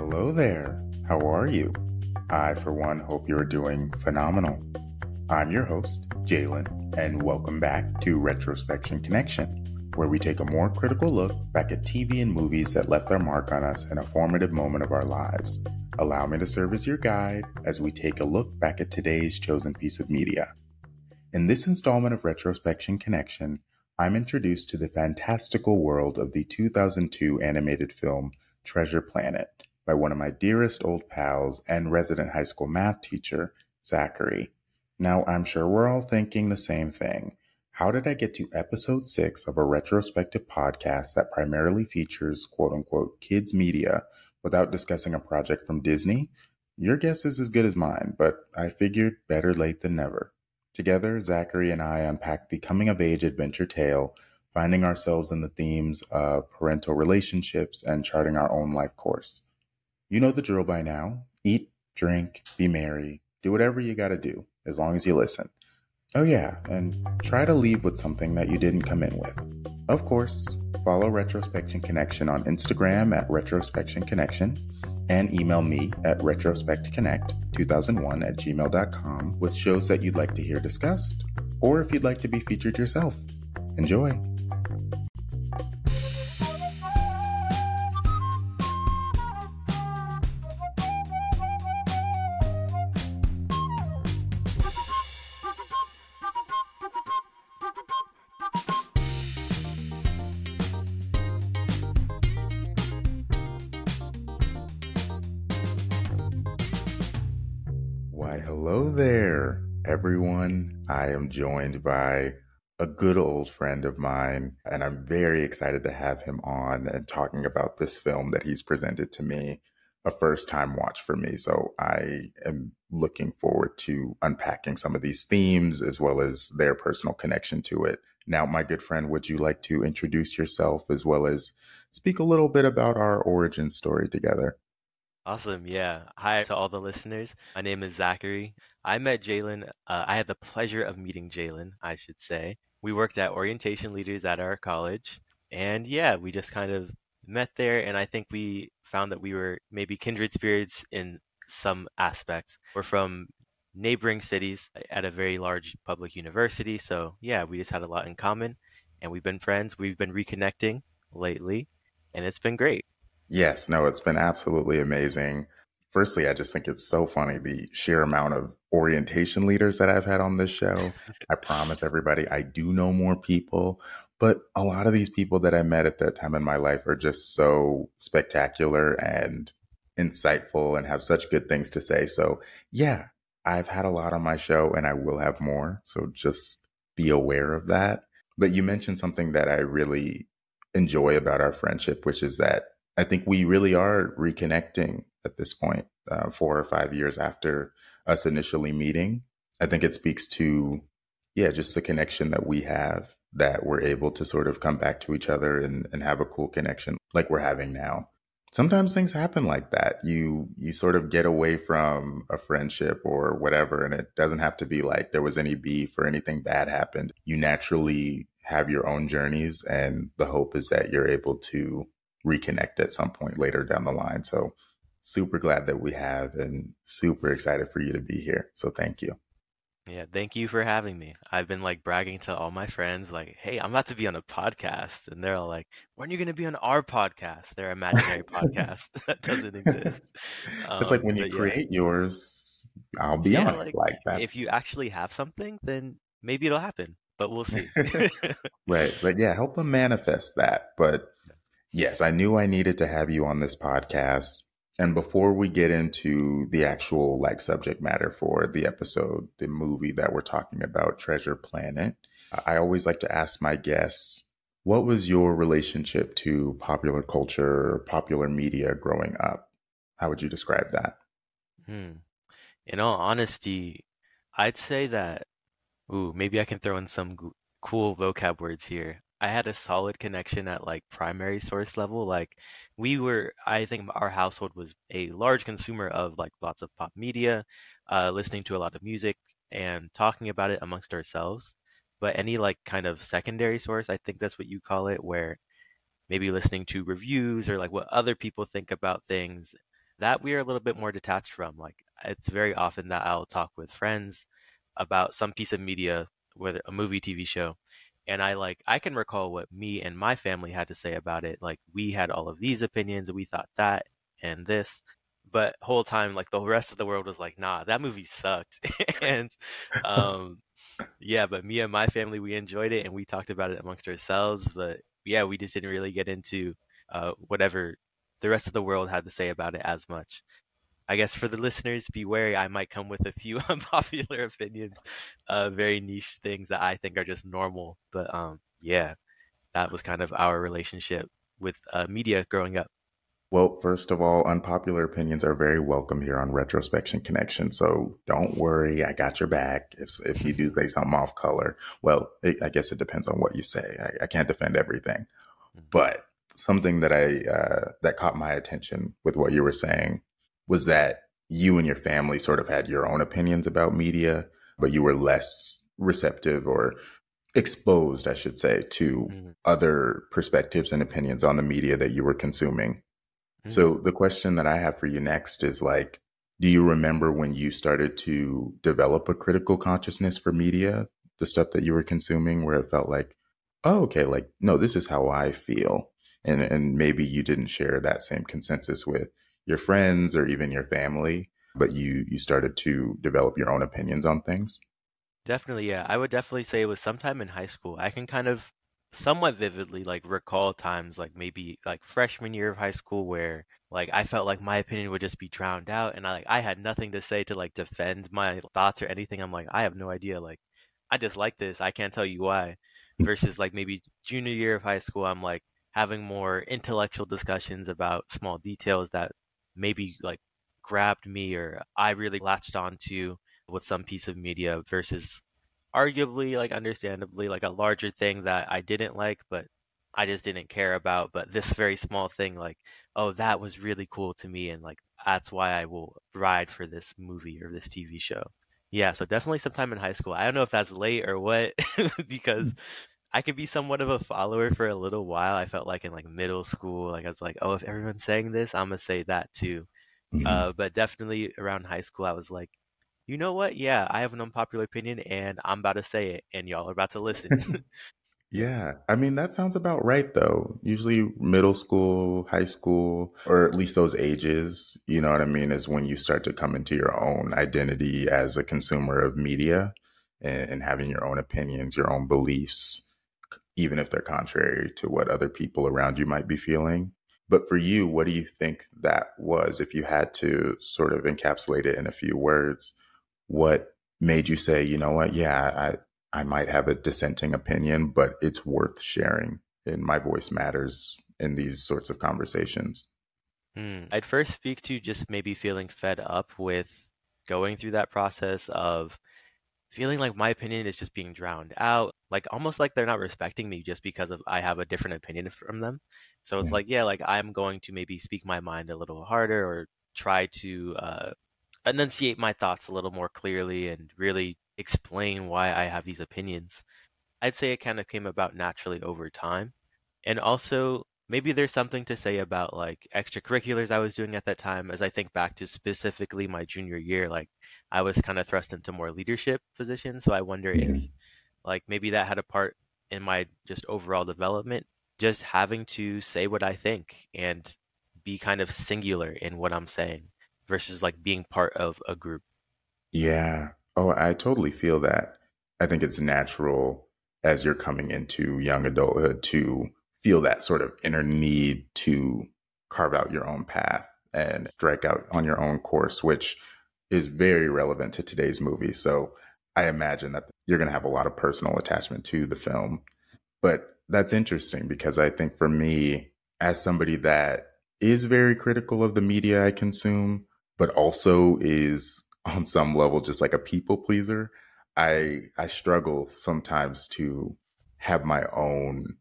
hello there. How are you? I, for one, hope you're doing phenomenal. I'm your host, Jalen, and welcome back to Retrospection Connection, where we take a more critical look back at TV and movies that left their mark on us in a formative moment of our lives. Allow me to serve as your guide as we take a look back at today's chosen piece of media. In this installment of Retrospection Connection, I'm introduced to the fantastical world of the 2002 animated film Treasure Planet by one of my dearest old pals and resident high school math teacher, Zachary. Now, I'm sure we're all thinking the same thing. How did I get to episode six of a retrospective podcast that primarily features quote unquote kids media without discussing a project from Disney? Your guess is as good as mine, but I figured better late than never. Together, Zachary and I unpack the coming of age adventure tale, finding ourselves in the themes of parental relationships and charting our own life course. You know the drill by now. Eat, drink, be merry, do whatever you gotta do, as long as you listen. Oh, yeah, and try to leave with something that you didn't come in with. Of course, follow Retrospection Connection on Instagram at Retrospection Connection and email me at retrospectconnect2001 at gmail.com with shows that you'd like to hear discussed, or if you'd like to be featured yourself. Enjoy! Joined by a good old friend of mine, and I'm very excited to have him on and talking about this film that he's presented to me, a first time watch for me. So I am looking forward to unpacking some of these themes as well as their personal connection to it. Now, my good friend, would you like to introduce yourself as well as speak a little bit about our origin story together? Awesome. Yeah. Hi to all the listeners. My name is Zachary. I met Jalen. Uh, I had the pleasure of meeting Jalen, I should say. We worked at orientation leaders at our college. And yeah, we just kind of met there. And I think we found that we were maybe kindred spirits in some aspects. We're from neighboring cities at a very large public university. So yeah, we just had a lot in common. And we've been friends. We've been reconnecting lately. And it's been great. Yes, no, it's been absolutely amazing. Firstly, I just think it's so funny the sheer amount of orientation leaders that I've had on this show. I promise everybody I do know more people, but a lot of these people that I met at that time in my life are just so spectacular and insightful and have such good things to say. So, yeah, I've had a lot on my show and I will have more. So just be aware of that. But you mentioned something that I really enjoy about our friendship, which is that I think we really are reconnecting at this point, uh, four or five years after us initially meeting. I think it speaks to, yeah, just the connection that we have that we're able to sort of come back to each other and, and have a cool connection like we're having now. Sometimes things happen like that. You you sort of get away from a friendship or whatever, and it doesn't have to be like there was any beef or anything bad happened. You naturally have your own journeys, and the hope is that you're able to reconnect at some point later down the line. So super glad that we have and super excited for you to be here. So thank you. Yeah, thank you for having me. I've been like bragging to all my friends, like, hey, I'm about to be on a podcast. And they're all like, when are you going to be on our podcast? Their imaginary podcast that doesn't exist. Um, it's like when you create yeah. yours, I'll be yeah, on like, like that. If you actually have something, then maybe it'll happen, but we'll see. right. But yeah, help them manifest that. But Yes, I knew I needed to have you on this podcast. And before we get into the actual like subject matter for the episode, the movie that we're talking about, Treasure Planet, I always like to ask my guests, what was your relationship to popular culture popular media growing up? How would you describe that? Hmm. In all honesty, I'd say that, ooh, maybe I can throw in some cool vocab words here. I had a solid connection at like primary source level. Like we were, I think our household was a large consumer of like lots of pop media, uh, listening to a lot of music and talking about it amongst ourselves. But any like kind of secondary source, I think that's what you call it, where maybe listening to reviews or like what other people think about things. that we are a little bit more detached from. Like it's very often that I'll talk with friends about some piece of media, whether a movie, TV show, and I like I can recall what me and my family had to say about it. Like we had all of these opinions, we thought that and this, but whole time like the rest of the world was like, nah, that movie sucked, and um, yeah, but me and my family we enjoyed it, and we talked about it amongst ourselves, but yeah, we just didn't really get into uh, whatever the rest of the world had to say about it as much. I guess for the listeners, be wary. I might come with a few unpopular opinions, uh, very niche things that I think are just normal. But um, yeah, that was kind of our relationship with uh, media growing up. Well, first of all, unpopular opinions are very welcome here on Retrospection Connection. So don't worry, I got your back. If if you do say something off color, well, it, I guess it depends on what you say. I, I can't defend everything, mm-hmm. but something that I uh, that caught my attention with what you were saying was that you and your family sort of had your own opinions about media, but you were less receptive or exposed, I should say, to mm-hmm. other perspectives and opinions on the media that you were consuming. Mm-hmm. So the question that I have for you next is like, do you remember when you started to develop a critical consciousness for media, the stuff that you were consuming, where it felt like, oh, okay, like, no, this is how I feel. And, and maybe you didn't share that same consensus with your friends or even your family, but you you started to develop your own opinions on things? Definitely, yeah. I would definitely say it was sometime in high school. I can kind of somewhat vividly like recall times like maybe like freshman year of high school where like I felt like my opinion would just be drowned out and I like I had nothing to say to like defend my thoughts or anything. I'm like I have no idea like I just like this. I can't tell you why. Versus like maybe junior year of high school I'm like having more intellectual discussions about small details that maybe like grabbed me or I really latched onto with some piece of media versus arguably like understandably like a larger thing that I didn't like but I just didn't care about but this very small thing like oh that was really cool to me and like that's why I will ride for this movie or this TV show. Yeah, so definitely sometime in high school. I don't know if that's late or what because I could be somewhat of a follower for a little while. I felt like in like middle school, like I was like, oh, if everyone's saying this, I'm gonna say that too. Mm-hmm. Uh, but definitely around high school, I was like, you know what? Yeah, I have an unpopular opinion, and I'm about to say it, and y'all are about to listen. yeah, I mean that sounds about right though. Usually, middle school, high school, or at least those ages, you know what I mean, is when you start to come into your own identity as a consumer of media and, and having your own opinions, your own beliefs even if they're contrary to what other people around you might be feeling. But for you, what do you think that was? If you had to sort of encapsulate it in a few words, what made you say, you know what, yeah, I, I might have a dissenting opinion, but it's worth sharing and my voice matters in these sorts of conversations? Hmm. I'd first speak to just maybe feeling fed up with going through that process of feeling like my opinion is just being drowned out like almost like they're not respecting me just because of I have a different opinion from them. So it's yeah. like yeah, like I'm going to maybe speak my mind a little harder or try to uh, enunciate my thoughts a little more clearly and really explain why I have these opinions. I'd say it kind of came about naturally over time. And also maybe there's something to say about like extracurriculars I was doing at that time as I think back to specifically my junior year like I was kind of thrust into more leadership positions so I wonder yeah. if like maybe that had a part in my just overall development, just having to say what I think and be kind of singular in what I'm saying versus like being part of a group. Yeah. Oh, I totally feel that. I think it's natural as you're coming into young adulthood to feel that sort of inner need to carve out your own path and strike out on your own course, which is very relevant to today's movie. So I imagine that you're going to have a lot of personal attachment to the film. But that's interesting because I think for me, as somebody that is very critical of the media I consume, but also is on some level just like a people pleaser, I I struggle sometimes to have my own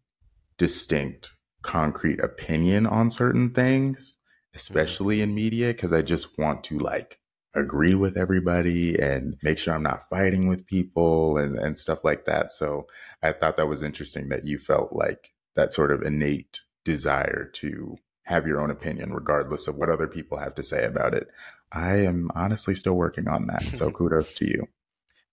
distinct concrete opinion on certain things, especially in media, because I just want to like agree with everybody and make sure I'm not fighting with people and, and stuff like that. So I thought that was interesting that you felt like that sort of innate desire to have your own opinion, regardless of what other people have to say about it. I am honestly still working on that. So kudos to you.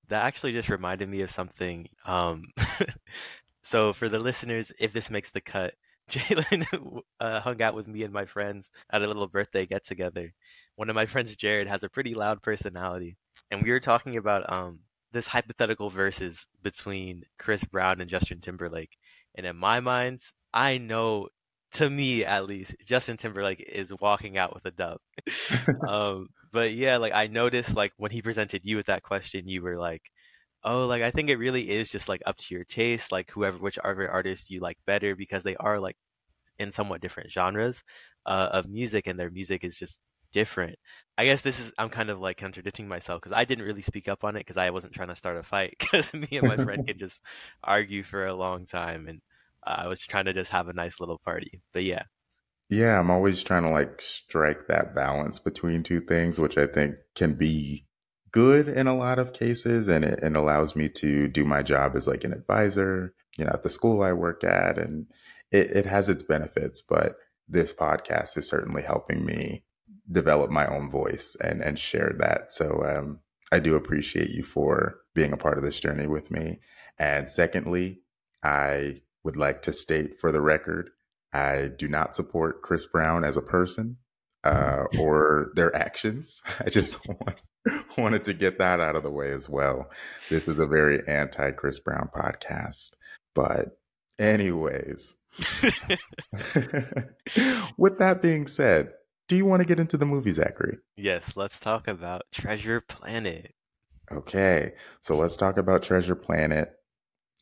That actually just reminded me of something. Um, so for the listeners, if this makes the cut, Jalen uh, hung out with me and my friends at a little birthday get together. One of my friends, Jared, has a pretty loud personality, and we were talking about um, this hypothetical verses between Chris Brown and Justin Timberlake. And in my mind, I know, to me at least, Justin Timberlake is walking out with a dub. um, but yeah, like I noticed, like when he presented you with that question, you were like, "Oh, like I think it really is just like up to your taste, like whoever, which other artists you like better, because they are like in somewhat different genres uh, of music, and their music is just different. I guess this is I'm kind of like contradicting myself because I didn't really speak up on it because I wasn't trying to start a fight because me and my friend can just argue for a long time and uh, I was trying to just have a nice little party. But yeah. Yeah, I'm always trying to like strike that balance between two things, which I think can be good in a lot of cases and it, allows me to do my job as like an advisor, you know, at the school I work at and it, it has its benefits, but this podcast is certainly helping me develop my own voice and and share that. So um, I do appreciate you for being a part of this journey with me. And secondly, I would like to state for the record, I do not support Chris Brown as a person uh, or their actions. I just want, wanted to get that out of the way as well. This is a very anti Chris Brown podcast. But, anyways, with that being said, do you want to get into the movie, Zachary? Yes, let's talk about Treasure Planet. Okay, so let's talk about Treasure Planet.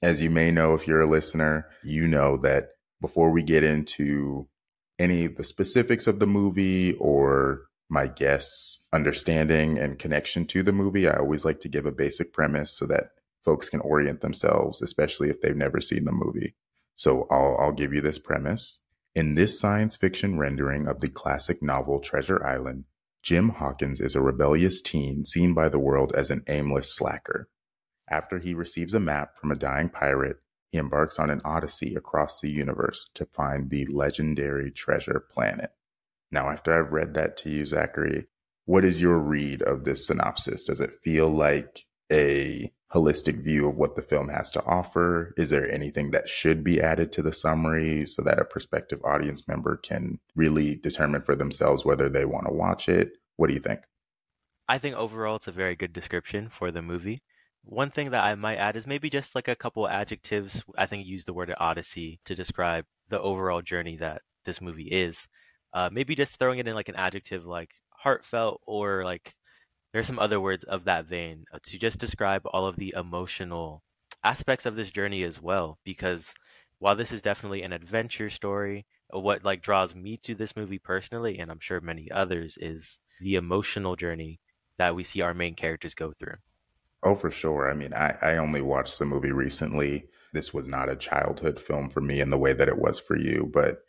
As you may know, if you're a listener, you know that before we get into any of the specifics of the movie or my guests' understanding and connection to the movie, I always like to give a basic premise so that folks can orient themselves, especially if they've never seen the movie. So I'll, I'll give you this premise. In this science fiction rendering of the classic novel Treasure Island, Jim Hawkins is a rebellious teen seen by the world as an aimless slacker. After he receives a map from a dying pirate, he embarks on an odyssey across the universe to find the legendary treasure planet. Now, after I've read that to you, Zachary, what is your read of this synopsis? Does it feel like a holistic view of what the film has to offer? Is there anything that should be added to the summary so that a prospective audience member can really determine for themselves whether they want to watch it? What do you think? I think overall it's a very good description for the movie. One thing that I might add is maybe just like a couple adjectives. I think use the word odyssey to describe the overall journey that this movie is. Uh, maybe just throwing it in like an adjective like heartfelt or like there's some other words of that vein uh, to just describe all of the emotional aspects of this journey as well because while this is definitely an adventure story uh, what like draws me to this movie personally and i'm sure many others is the emotional journey that we see our main characters go through oh for sure. I mean i, I only watched the movie recently. This was not a childhood film for me in the way that it was for you but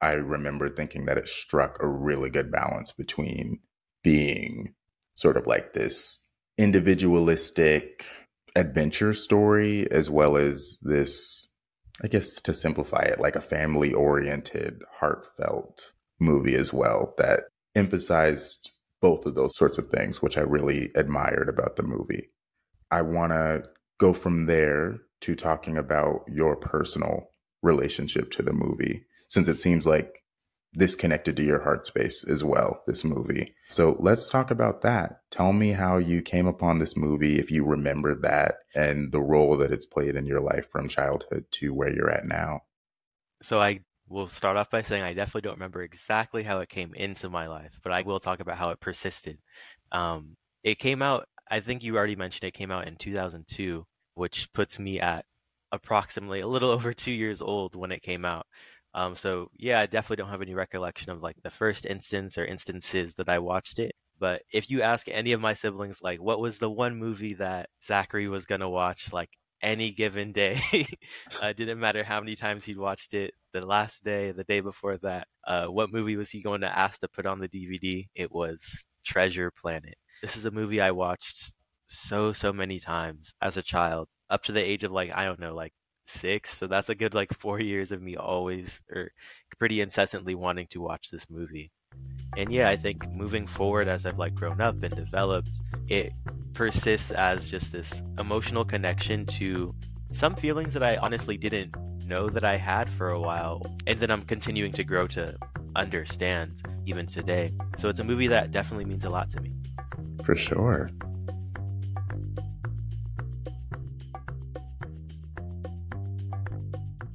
i remember thinking that it struck a really good balance between being sort of like this individualistic adventure story as well as this i guess to simplify it like a family oriented heartfelt movie as well that emphasized both of those sorts of things which i really admired about the movie i want to go from there to talking about your personal relationship to the movie since it seems like this connected to your heart space as well, this movie. So let's talk about that. Tell me how you came upon this movie, if you remember that, and the role that it's played in your life from childhood to where you're at now. So I will start off by saying I definitely don't remember exactly how it came into my life, but I will talk about how it persisted. Um, it came out, I think you already mentioned it came out in 2002, which puts me at approximately a little over two years old when it came out. Um, so yeah, I definitely don't have any recollection of like the first instance or instances that I watched it. But if you ask any of my siblings, like, what was the one movie that Zachary was gonna watch, like any given day, uh, didn't matter how many times he'd watched it, the last day, the day before that, uh, what movie was he going to ask to put on the DVD? It was Treasure Planet. This is a movie I watched so so many times as a child, up to the age of like I don't know, like six, so that's a good like four years of me always or pretty incessantly wanting to watch this movie. And yeah, I think moving forward as I've like grown up and developed, it persists as just this emotional connection to some feelings that I honestly didn't know that I had for a while, and then I'm continuing to grow to understand even today. So it's a movie that definitely means a lot to me. For sure.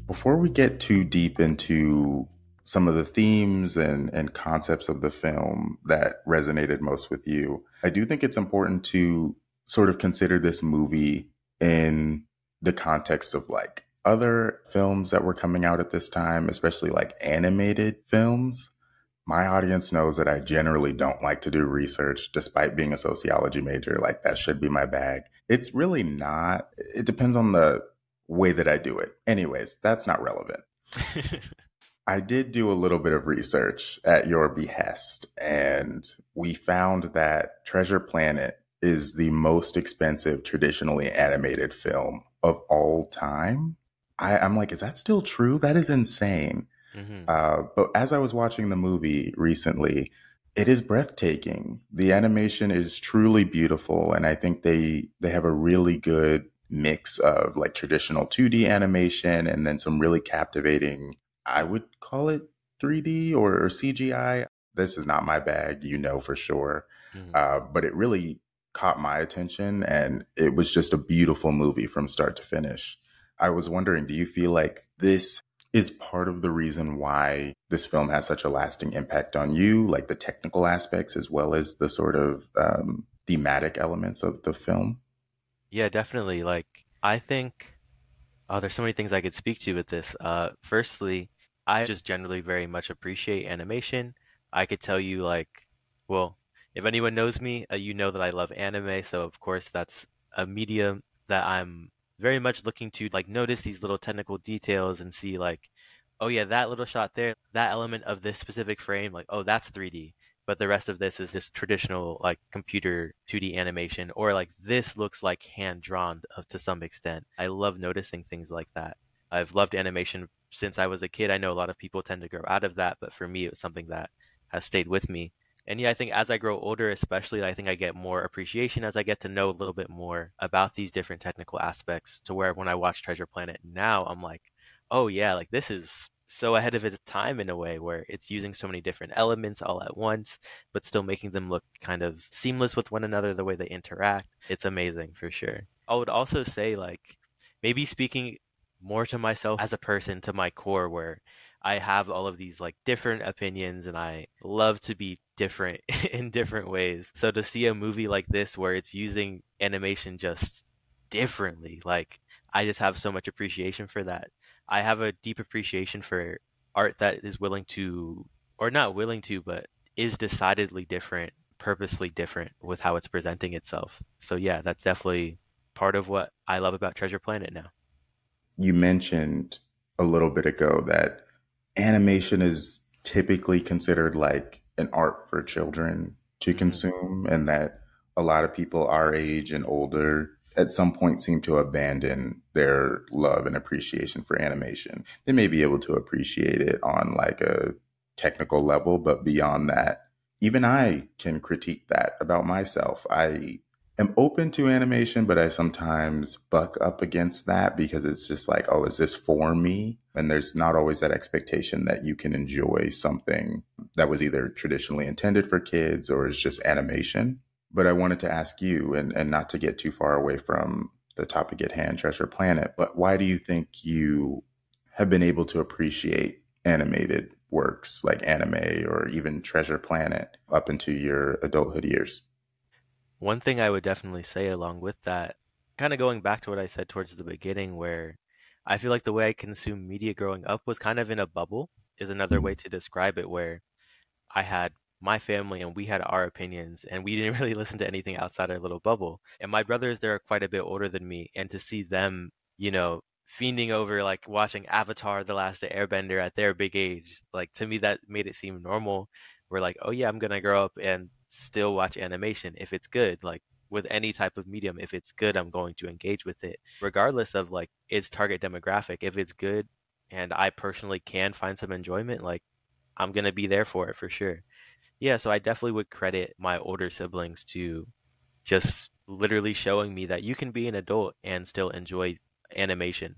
Before we get too deep into some of the themes and, and concepts of the film that resonated most with you, I do think it's important to sort of consider this movie in the context of like other films that were coming out at this time, especially like animated films. My audience knows that I generally don't like to do research despite being a sociology major. Like that should be my bag. It's really not. It depends on the way that I do it. Anyways, that's not relevant. I did do a little bit of research at your behest, and we found that Treasure Planet is the most expensive traditionally animated film of all time. I, am like, is that still true? That is insane. Mm-hmm. Uh, but as I was watching the movie recently, it is breathtaking. The animation is truly beautiful, and I think they they have a really good mix of like traditional 2D animation and then some really captivating. I would call it 3D or, or CGI. This is not my bag, you know for sure. Mm-hmm. Uh, but it really caught my attention and it was just a beautiful movie from start to finish. I was wondering, do you feel like this is part of the reason why this film has such a lasting impact on you, like the technical aspects as well as the sort of um, thematic elements of the film? Yeah, definitely. Like, I think, oh, there's so many things I could speak to with this. Uh, firstly, I just generally very much appreciate animation. I could tell you, like, well, if anyone knows me, uh, you know that I love anime. So of course, that's a medium that I'm very much looking to like notice these little technical details and see like, oh yeah, that little shot there, that element of this specific frame, like oh that's 3D, but the rest of this is just traditional like computer 2D animation, or like this looks like hand drawn to some extent. I love noticing things like that. I've loved animation since I was a kid. I know a lot of people tend to grow out of that, but for me, it was something that has stayed with me and yeah, I think as I grow older, especially, I think I get more appreciation as I get to know a little bit more about these different technical aspects. To where when I watch Treasure Planet now, I'm like, oh yeah, like this is so ahead of its time in a way where it's using so many different elements all at once, but still making them look kind of seamless with one another, the way they interact. It's amazing for sure. I would also say, like, maybe speaking more to myself as a person, to my core, where I have all of these like different opinions and I love to be different in different ways. So to see a movie like this where it's using animation just differently, like I just have so much appreciation for that. I have a deep appreciation for art that is willing to or not willing to, but is decidedly different, purposely different with how it's presenting itself. So yeah, that's definitely part of what I love about Treasure Planet now. You mentioned a little bit ago that animation is typically considered like an art for children to mm-hmm. consume, and that a lot of people our age and older at some point seem to abandon their love and appreciation for animation. They may be able to appreciate it on like a technical level, but beyond that, even I can critique that about myself. I am open to animation, but I sometimes buck up against that because it's just like, oh, is this for me? And there's not always that expectation that you can enjoy something that was either traditionally intended for kids or is just animation. But I wanted to ask you, and, and not to get too far away from the topic at hand, Treasure Planet, but why do you think you have been able to appreciate animated works like anime or even Treasure Planet up into your adulthood years? One thing I would definitely say along with that, kind of going back to what I said towards the beginning, where I feel like the way I consumed media growing up was kind of in a bubble, is another mm-hmm. way to describe it, where I had my family and we had our opinions and we didn't really listen to anything outside our little bubble. And my brothers, they're quite a bit older than me. And to see them, you know, fiending over like watching Avatar The Last Airbender at their big age, like to me, that made it seem normal. We're like, oh yeah, I'm going to grow up and still watch animation if it's good. Like with any type of medium. If it's good, I'm going to engage with it, regardless of like its target demographic. If it's good and I personally can find some enjoyment, like I'm going to be there for it for sure. Yeah, so I definitely would credit my older siblings to just literally showing me that you can be an adult and still enjoy animation.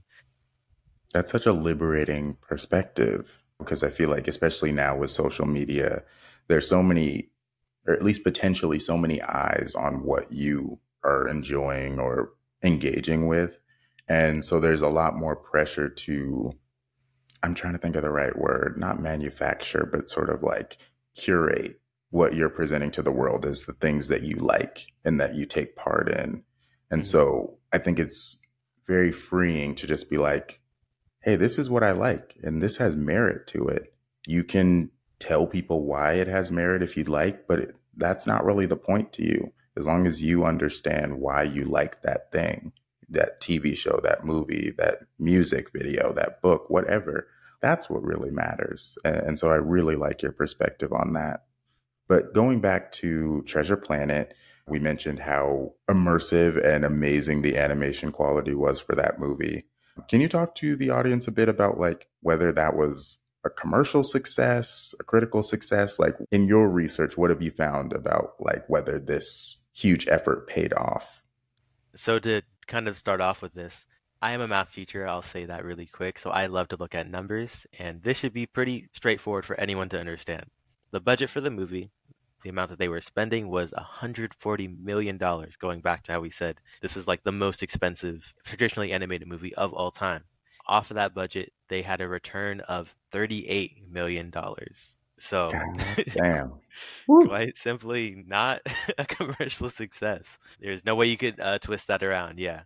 That's such a liberating perspective because I feel like, especially now with social media, there's so many, or at least potentially so many eyes on what you are enjoying or engaging with. And so there's a lot more pressure to, I'm trying to think of the right word, not manufacture, but sort of like curate what you're presenting to the world as the things that you like and that you take part in. And mm-hmm. so I think it's very freeing to just be like, hey, this is what I like and this has merit to it. You can tell people why it has merit if you'd like, but it, that's not really the point to you. As long as you understand why you like that thing, that TV show, that movie, that music video, that book, whatever, that's what really matters. And, and so I really like your perspective on that. But going back to Treasure Planet, we mentioned how immersive and amazing the animation quality was for that movie. Can you talk to the audience a bit about like whether that was a commercial success, a critical success? Like in your research, what have you found about like whether this huge effort paid off? So to kind of start off with this, I am a math teacher. I'll say that really quick. So I love to look at numbers, and this should be pretty straightforward for anyone to understand. The budget for the movie, the amount that they were spending was $140 million, going back to how we said this was like the most expensive traditionally animated movie of all time. Off of that budget, they had a return of $38 million. So, damn. quite simply, not a commercial success. There's no way you could uh, twist that around. Yeah,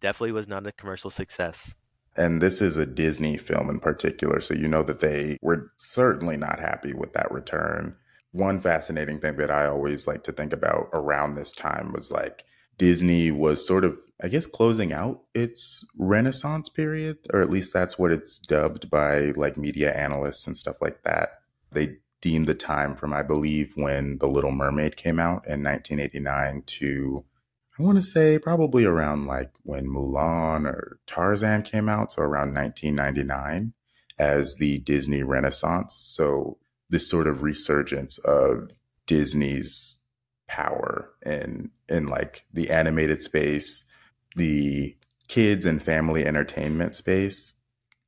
definitely was not a commercial success. And this is a Disney film in particular. So you know that they were certainly not happy with that return. One fascinating thing that I always like to think about around this time was like Disney was sort of, I guess, closing out its renaissance period, or at least that's what it's dubbed by like media analysts and stuff like that. They deemed the time from, I believe, when The Little Mermaid came out in 1989 to I want to say probably around like when Mulan or Tarzan came out, so around 1999 as the Disney Renaissance. So this sort of resurgence of Disney's power in in like the animated space, the kids and family entertainment space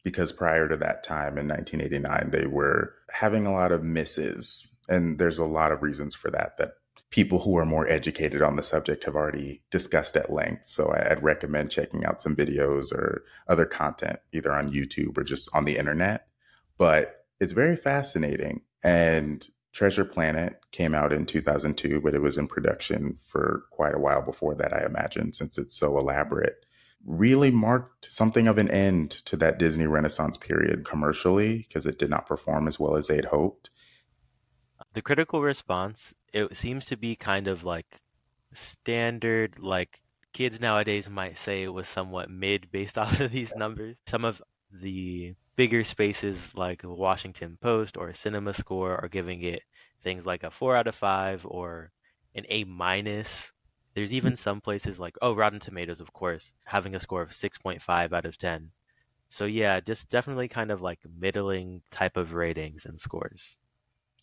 because prior to that time in 1989 they were having a lot of misses and there's a lot of reasons for that that people who are more educated on the subject have already discussed at length. So I'd recommend checking out some videos or other content, either on YouTube or just on the internet. But it's very fascinating. And Treasure Planet came out in 2002, but it was in production for quite a while before that, I imagine, since it's so elaborate. Really marked something of an end to that Disney Renaissance period commercially because it did not perform as well as they'd hoped. The critical response it seems to be kind of like standard like kids nowadays might say it was somewhat mid based off of these numbers some of the bigger spaces like washington post or cinema score are giving it things like a four out of five or an a minus. There's hmm. even some places like oh rotten tomatoes of course having a score of 6.5 out of 10 so yeah just definitely kind of like middling type of ratings and scores.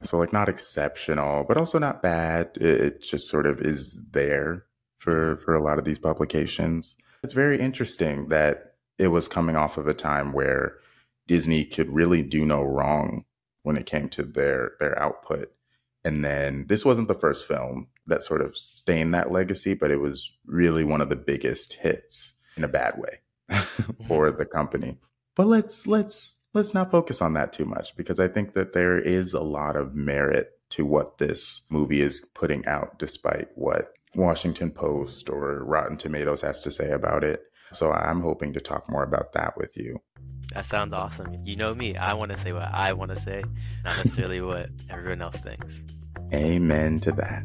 So like not exceptional, but also not bad. It, it just sort of is there for mm-hmm. for a lot of these publications. It's very interesting that it was coming off of a time where Disney could really do no wrong when it came to their their output. And then this wasn't the first film that sort of stained that legacy, but it was really one of the biggest hits in a bad way for mm-hmm. the company. But let's let's let's not focus on that too much because I think that there is a lot of merit to what this movie is putting out, despite what Washington Post or Rotten Tomatoes has to say about it. So I'm hoping to talk more about that with you. That sounds awesome. You know me, I want to say what I want to say, not necessarily what everyone else thinks. Amen to that.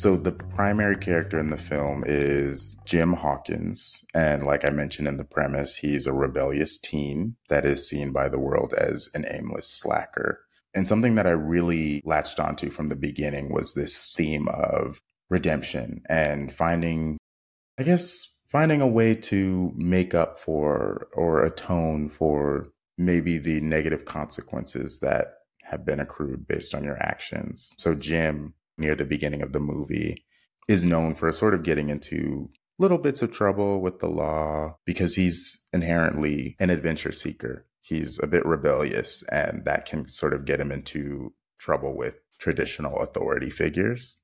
So the primary character in the film is Jim Hawkins. And like I mentioned in the premise, he's a rebellious teen that is seen by the world as an aimless slacker. And something that I really latched onto from the beginning was this theme of redemption and finding, I guess, finding a way to make up for or atone for maybe the negative consequences that have been accrued based on your actions. So, Jim, near the beginning of the movie, is known for sort of getting into little bits of trouble with the law because he's inherently an adventure seeker. He's a bit rebellious, and that can sort of get him into trouble with traditional authority figures.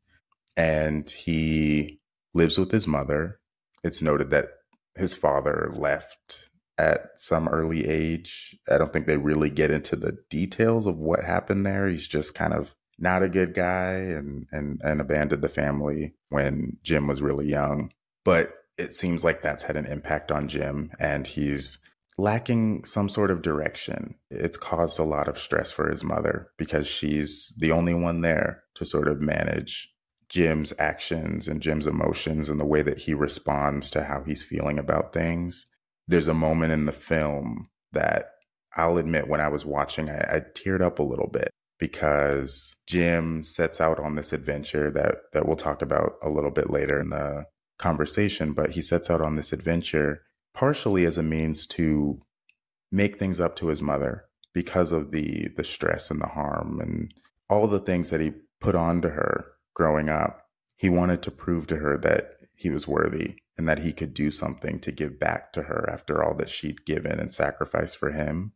And he lives with his mother. It's noted that his father left at some early age. I don't think they really get into the details of what happened there. He's just kind of not a good guy and and and abandoned the family when Jim was really young. But it seems like that's had an impact on Jim and he's lacking some sort of direction. It's caused a lot of stress for his mother because she's the only one there to sort of manage Jim's actions and Jim's emotions and the way that he responds to how he's feeling about things there's a moment in the film that I'll admit when I was watching, I, I teared up a little bit because Jim sets out on this adventure that that we'll talk about a little bit later in the conversation, but he sets out on this adventure partially as a means to make things up to his mother because of the the stress and the harm and all the things that he put on to her growing up. He wanted to prove to her that he was worthy and that he could do something to give back to her after all that she'd given and sacrificed for him.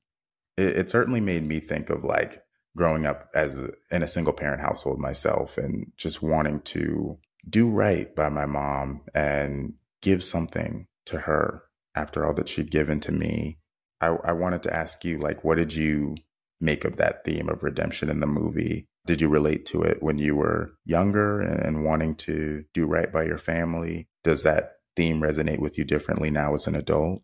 It, it certainly made me think of like growing up as in a single parent household myself and just wanting to do right by my mom and give something to her after all that she'd given to me. I, I wanted to ask you, like, what did you make of that theme of redemption in the movie? Did you relate to it when you were younger and, and wanting to do right by your family? Does that theme resonate with you differently now as an adult?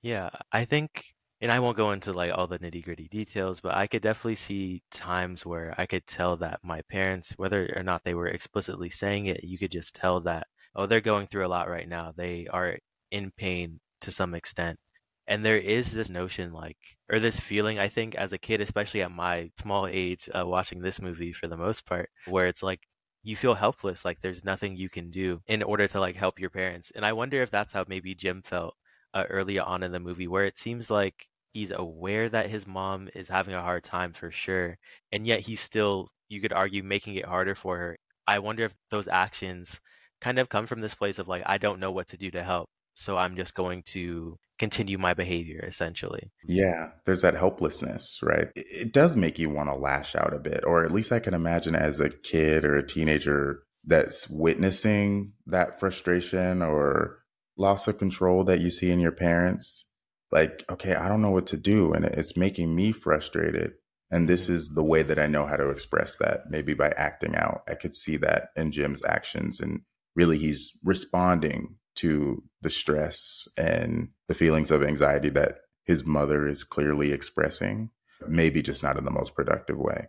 Yeah, I think, and I won't go into like all the nitty gritty details, but I could definitely see times where I could tell that my parents, whether or not they were explicitly saying it, you could just tell that, oh, they're going through a lot right now. They are in pain to some extent. And there is this notion, like, or this feeling, I think, as a kid, especially at my small age, uh, watching this movie for the most part, where it's like you feel helpless like there's nothing you can do in order to like help your parents. And i wonder if that's how maybe jim felt uh, early on in the movie where it seems like he's aware that his mom is having a hard time for sure and yet he's still you could argue making it harder for her. I wonder if those actions kind of come from this place of like i don't know what to do to help so i'm just going to continue my behavior essentially. Yeah, there's that helplessness, right? It does make you want to lash out a bit, or at least I can imagine as a kid or a teenager that's witnessing that frustration or loss of control that you see in your parents. Like, okay, I don't know what to do, and it's making me frustrated. And this mm-hmm. is the way that I know how to express that, maybe by acting out. I could see that in Jim's actions, and really he's responding to the stress and the feelings of anxiety that his mother is clearly expressing, maybe just not in the most productive way.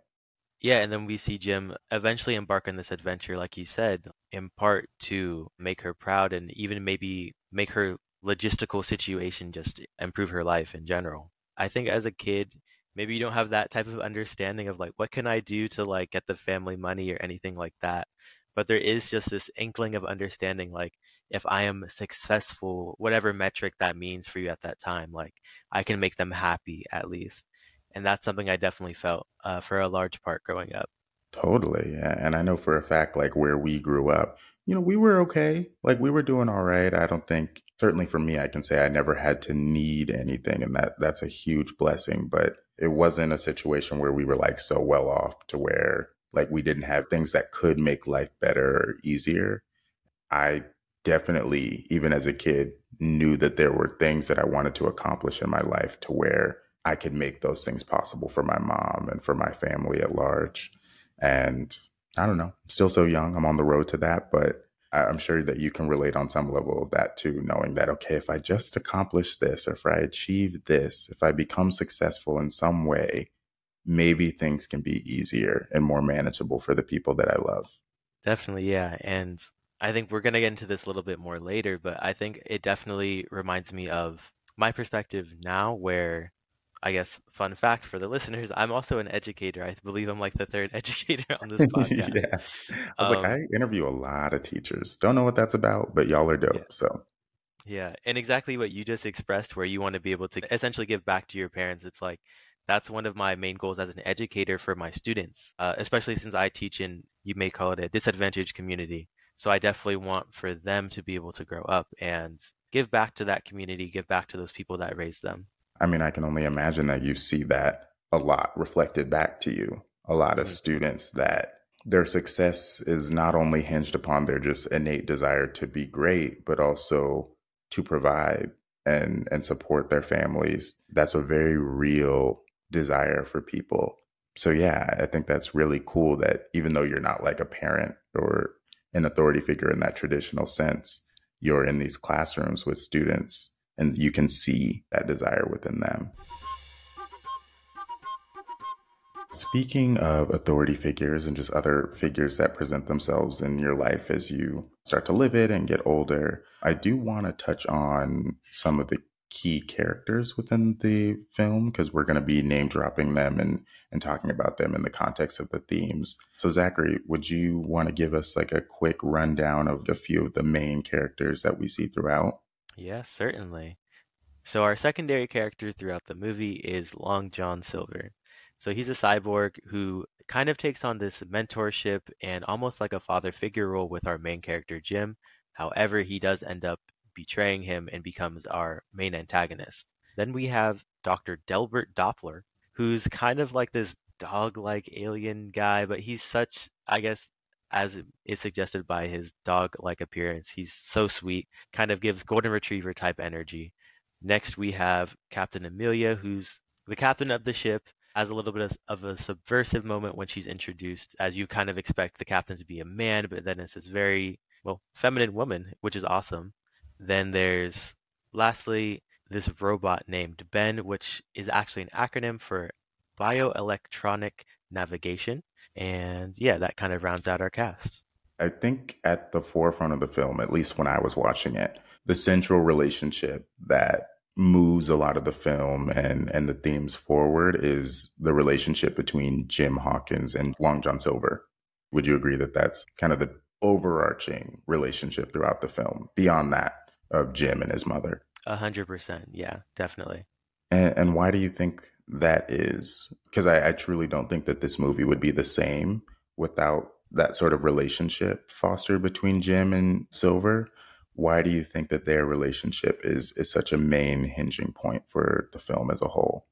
Yeah, and then we see Jim eventually embark on this adventure, like you said, in part to make her proud and even maybe make her logistical situation just improve her life in general. I think as a kid, maybe you don't have that type of understanding of like what can I do to like get the family money or anything like that. But there is just this inkling of understanding like if I am successful, whatever metric that means for you at that time, like I can make them happy at least. And that's something I definitely felt uh, for a large part growing up. Totally. And I know for a fact, like where we grew up, you know, we were okay. Like we were doing all right. I don't think, certainly for me, I can say I never had to need anything. And that that's a huge blessing. But it wasn't a situation where we were like so well off to where like we didn't have things that could make life better or easier. I definitely, even as a kid, knew that there were things that I wanted to accomplish in my life to where I could make those things possible for my mom and for my family at large. And I don't know, I'm still so young. I'm on the road to that, but I'm sure that you can relate on some level of that too, knowing that, okay, if I just accomplish this, or if I achieve this, if I become successful in some way, maybe things can be easier and more manageable for the people that I love. Definitely, yeah. And I think we're going to get into this a little bit more later, but I think it definitely reminds me of my perspective now where I guess, fun fact for the listeners, I'm also an educator. I believe I'm like the third educator on this podcast. yeah. I um, like, I interview a lot of teachers. Don't know what that's about, but y'all are dope. Yeah. So yeah, and exactly what you just expressed, where you want to be able to essentially give back to your parents. It's like that's one of my main goals as an educator for my students, uh, especially since I teach in, you may call it a disadvantaged community. So I definitely want for them to be able to grow up and give back to that community, give back to those people that raised them. I mean, I can only imagine that you see that a lot reflected back to you. A lot of mm-hmm. students that their success is not only hinged upon their just innate desire to be great, but also to provide and and support their families. That's a very real desire for people. So yeah, I think that's really cool that even though you're not like a parent or an authority figure in that traditional sense, you're in these classrooms with students and you can see that desire within them. Speaking of authority figures and just other figures that present themselves in your life as you start to live it and get older, I do want to touch on some of the key characters within the film because we're going to be name dropping them and and talking about them in the context of the themes. So Zachary, would you want to give us like a quick rundown of a few of the main characters that we see throughout? Yeah, certainly. So our secondary character throughout the movie is Long John Silver. So he's a cyborg who kind of takes on this mentorship and almost like a father figure role with our main character Jim. However, he does end up betraying him and becomes our main antagonist. Then we have Dr. Delbert Doppler, who's kind of like this dog like alien guy, but he's such, I guess, as is suggested by his dog like appearance, he's so sweet, kind of gives golden retriever type energy. Next, we have Captain Amelia, who's the captain of the ship, has a little bit of, of, a subversive moment when she's introduced, as you kind of expect the captain to be a man, but then it's this very, well, feminine woman, which is awesome. Then there's lastly this robot named Ben, which is actually an acronym for Bioelectronic Navigation. And yeah, that kind of rounds out our cast. I think at the forefront of the film, at least when I was watching it, the central relationship that moves a lot of the film and and the themes forward is the relationship between Jim Hawkins and Long John Silver. Would you agree that that's kind of the overarching relationship throughout the film beyond that of Jim and his mother? A hundred percent. Yeah, definitely. And, and, why do you think that is? Because I, I truly don't think that this movie would be the same without that sort of relationship fostered between Jim and Silver. Why do you think that their relationship is is such a main hinging point for the film as a whole?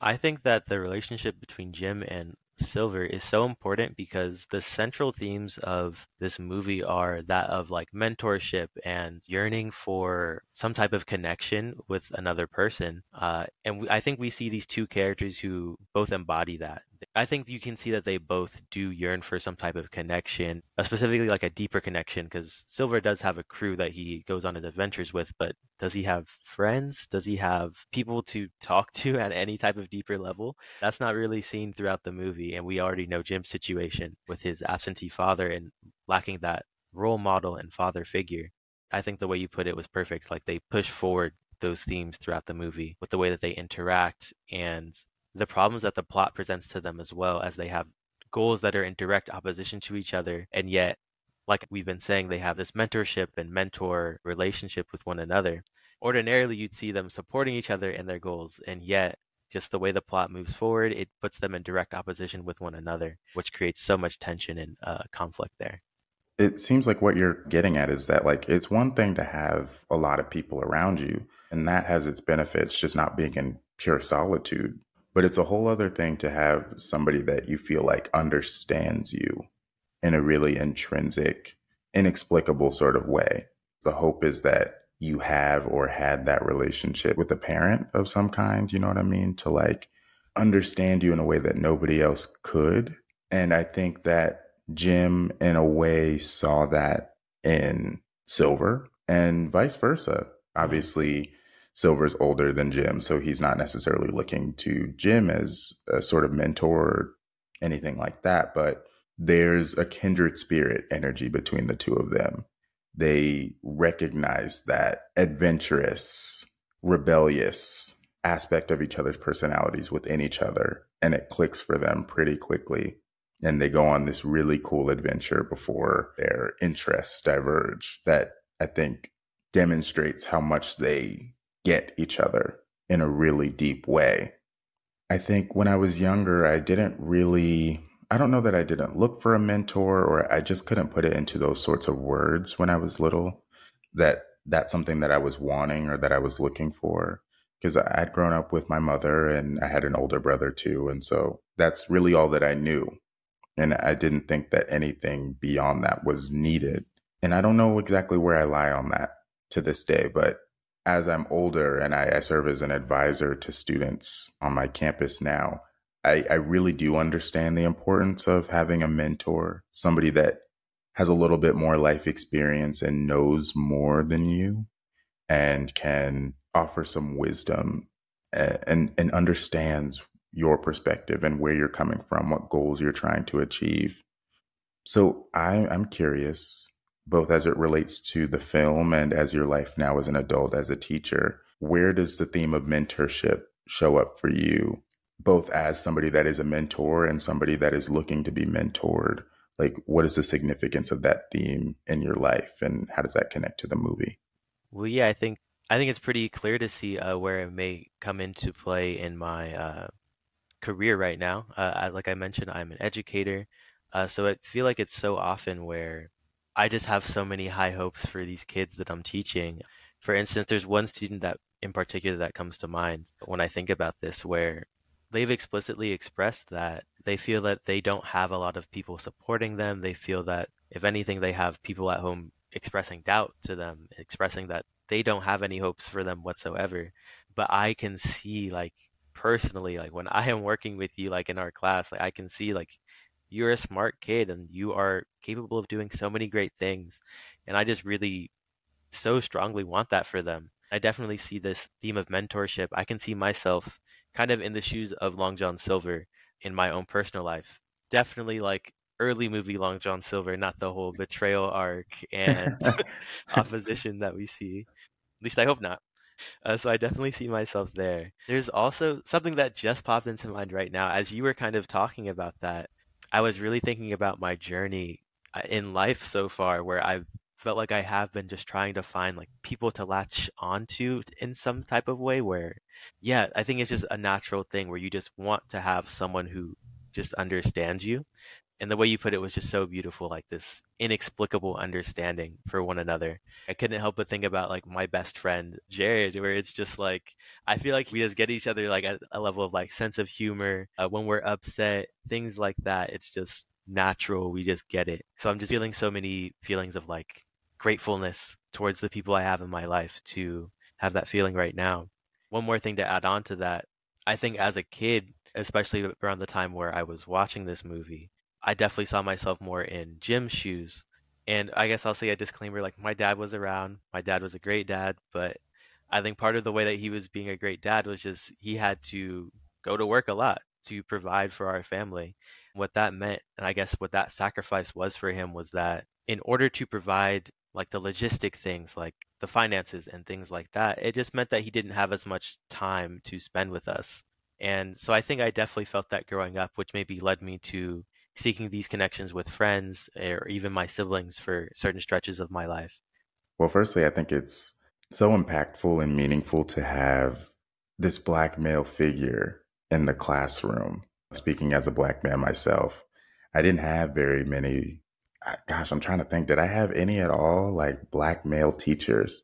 I think that the relationship between Jim and Silver is so important because the central themes of this movie are that of like mentorship and yearning for some type of connection with another person. Uh, and we, I think we see these two characters who both embody that. I think you can see that they both do yearn for some type of connection, uh, specifically like a deeper connection, because Silver does have a crew that he goes on his adventures with, but does he have friends? Does he have people to talk to at any type of deeper level? That's not really seen throughout the movie, and we already know Jim's situation with his absentee father and lacking that role model and father figure. I think the way you put it was perfect. Like they push forward those themes throughout the movie with the way that they interact and the problems that the plot presents to them as well as they have goals that are in direct opposition to each other and yet like we've been saying they have this mentorship and mentor relationship with one another. Ordinarily you'd see them supporting each other in their goals and yet just the way the plot moves forward it puts them in direct opposition with one another which creates so much tension and uh, conflict there. It seems like what you're getting at is that like it's one thing to have a lot of people around you and that has its benefits just not being in pure solitude but it's a whole other thing to have somebody that you feel like understands you in a really intrinsic, inexplicable sort of way. The hope is that you have or had that relationship with a parent of some kind, you know what I mean? To like understand you in a way that nobody else could. And I think that Jim, in a way, saw that in Silver and vice versa. Obviously, Silver's older than Jim, so he's not necessarily looking to Jim as a sort of mentor or anything like that. But there's a kindred spirit energy between the two of them. They recognize that adventurous, rebellious aspect of each other's personalities within each other and it clicks for them pretty quickly and they go on this really cool adventure before their interests diverge that I think demonstrates how much they get each other in a really deep way. I think when I was younger, I didn't really, I don't know that I didn't look for a mentor or I just couldn't put it into those sorts of words when I was little that that's something that I was wanting or that I was looking for because I'd grown up with my mother and I had an older brother too. And so that's really all that I knew. And I didn't think that anything beyond that was needed. And I don't know exactly where I lie on that to this day, but as I'm older and I, I serve as an advisor to students on my campus now, I, I really do understand the importance of having a mentor, somebody that has a little bit more life experience and knows more than you and can offer some wisdom and, and, and understands your perspective and where you're coming from, what goals you're trying to achieve. So I, I'm curious, both as it relates to the film and as your life now as an adult, as a teacher, where does the theme of mentorship show up for you, both as somebody that is a mentor and somebody that is looking to be mentored? Like, what is the significance of that theme in your life, and how does that connect to the movie? Well, yeah, I think I think it's pretty clear to see uh, where it may come into play in my uh, career right now. Uh, I, like I mentioned, I'm an educator, uh, so I feel like it's so often where I just have so many high hopes for these kids that I'm teaching. For instance, there's one student that in particular that comes to mind when I think about this, where they've explicitly expressed that they feel that they don't have a lot of people supporting them. They feel that if anything, they have people at home expressing doubt to them, expressing that they don't have any hopes for them whatsoever. But I can see like personally like when i am working with you like in our class like i can see like you're a smart kid and you are capable of doing so many great things and i just really so strongly want that for them i definitely see this theme of mentorship i can see myself kind of in the shoes of long john silver in my own personal life definitely like early movie long john silver not the whole betrayal arc and opposition that we see at least i hope not uh, so I definitely see myself there. There's also something that just popped into mind right now as you were kind of talking about that. I was really thinking about my journey uh, in life so far, where I felt like I have been just trying to find like people to latch onto in some type of way. Where, yeah, I think it's just a natural thing where you just want to have someone who just understands you and the way you put it was just so beautiful like this inexplicable understanding for one another. I couldn't help but think about like my best friend jared where it's just like i feel like we just get each other like at a level of like sense of humor uh, when we're upset things like that it's just natural we just get it. So i'm just feeling so many feelings of like gratefulness towards the people i have in my life to have that feeling right now. One more thing to add on to that i think as a kid especially around the time where i was watching this movie I definitely saw myself more in Jim's shoes. And I guess I'll say a disclaimer like my dad was around. My dad was a great dad, but I think part of the way that he was being a great dad was just he had to go to work a lot to provide for our family. What that meant, and I guess what that sacrifice was for him was that in order to provide like the logistic things like the finances and things like that, it just meant that he didn't have as much time to spend with us. And so I think I definitely felt that growing up, which maybe led me to seeking these connections with friends or even my siblings for certain stretches of my life? Well, firstly, I think it's so impactful and meaningful to have this black male figure in the classroom. Speaking as a black man myself, I didn't have very many. Gosh, I'm trying to think. Did I have any at all, like black male teachers?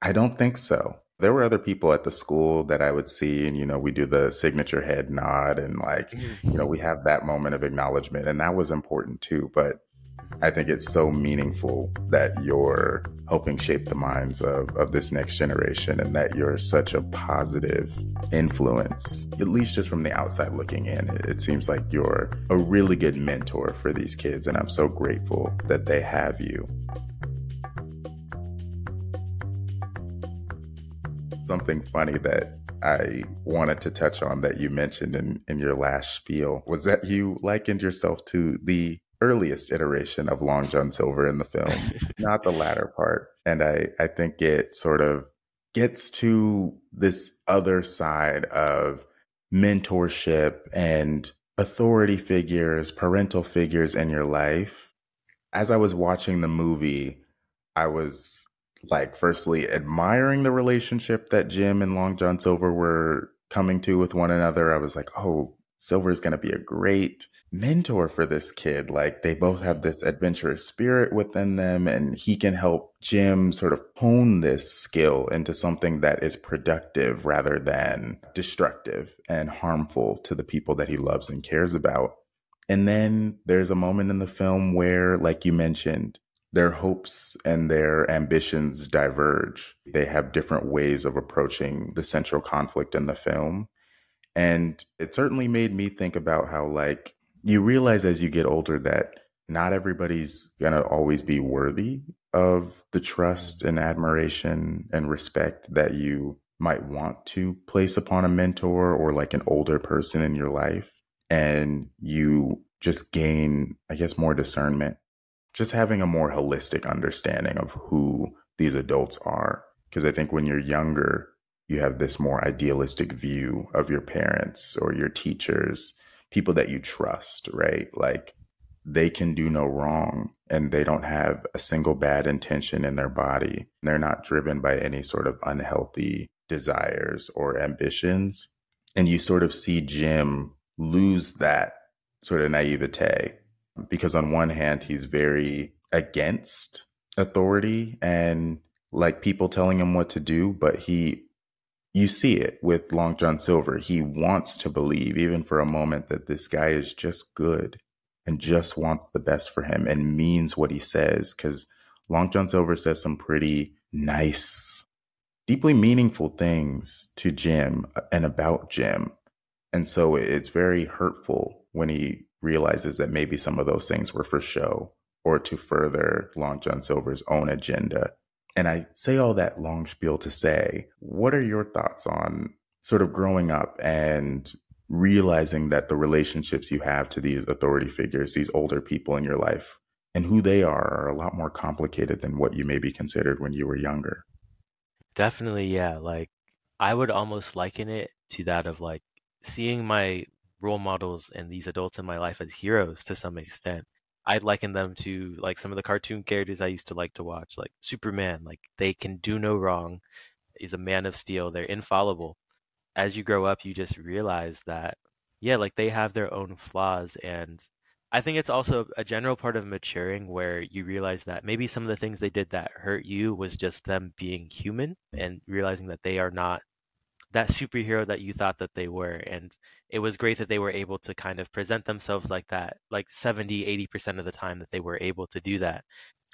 I don't think so there were other people at the school that I would see, and you know, we do the signature head nod, and like, you know, we mm-hmm. have that moment of acknowledgement, and that was important too. But I think it's so meaningful that you're helping shape the minds of, of this next generation and that you're such a positive influence, at least just from the outside looking in. It, it seems like you're a really good mentor for these kids, and I'm so grateful that they have you. Something funny that I wanted to touch on that you mentioned in, in your last spiel was that you likened yourself to the earliest iteration of Long John Silver in the film, not the latter part. And I, I think it sort of gets to this other side of mentorship and authority figures, parental figures in your life. As I was watching the movie, I was like, firstly, admiring the relationship that Jim and Long John Silver were coming to with one another. I was like, oh, Silver is going to be a great mentor for this kid. Like they both have this adventurous spirit within them, and he can help Jim sort of hone this skill into something that is productive rather than destructive and harmful to the people that he loves and cares about. And then there's a moment in the film where, like you mentioned, their hopes and their ambitions diverge. They have different ways of approaching the central conflict in the film. And it certainly made me think about how, like, you realize as you get older that not everybody's going to always be worthy of the trust and admiration and respect that you might want to place upon a mentor or like an older person in your life. And you just gain, I guess, more discernment, just having a more holistic understanding of who these adults are. Because I think when you're younger, you have this more idealistic view of your parents or your teachers people that you trust, right? Like they can do no wrong and they don't have a single bad intention in their body. They're not driven by any sort of unhealthy desires or ambitions. And you sort of see Jim lose that sort of naivete because, on one hand, he's very against authority and like people telling him what to do, but he you see it with Long John Silver. He wants to believe, even for a moment, that this guy is just good and just wants the best for him and means what he says. Because Long John Silver says some pretty nice, deeply meaningful things to Jim uh, and about Jim. And so it's very hurtful when he realizes that maybe some of those things were for show or to further Long John Silver's own agenda. And I say all that long spiel to say, what are your thoughts on sort of growing up and realizing that the relationships you have to these authority figures, these older people in your life, and who they are are a lot more complicated than what you maybe considered when you were younger? Definitely, yeah. Like, I would almost liken it to that of like seeing my role models and these adults in my life as heroes to some extent. I liken them to like some of the cartoon characters I used to like to watch, like Superman. Like they can do no wrong. He's a man of steel. They're infallible. As you grow up, you just realize that, yeah, like they have their own flaws. And I think it's also a general part of maturing where you realize that maybe some of the things they did that hurt you was just them being human and realizing that they are not that superhero that you thought that they were and it was great that they were able to kind of present themselves like that like 70 80% of the time that they were able to do that.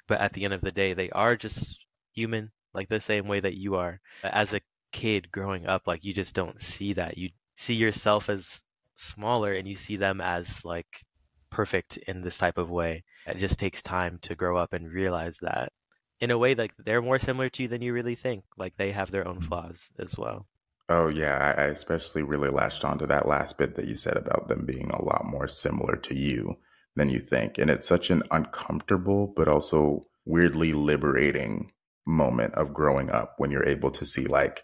But at the end of the day they are just human like the same way that you are. As a kid growing up like you just don't see that. You see yourself as smaller and you see them as like perfect in this type of way. It just takes time to grow up and realize that. In a way like they're more similar to you than you really think. Like they have their own mm-hmm. flaws as well Oh, yeah. I, I especially really latched onto that last bit that you said about them being a lot more similar to you than you think. And it's such an uncomfortable, but also weirdly liberating moment of growing up when you're able to see, like,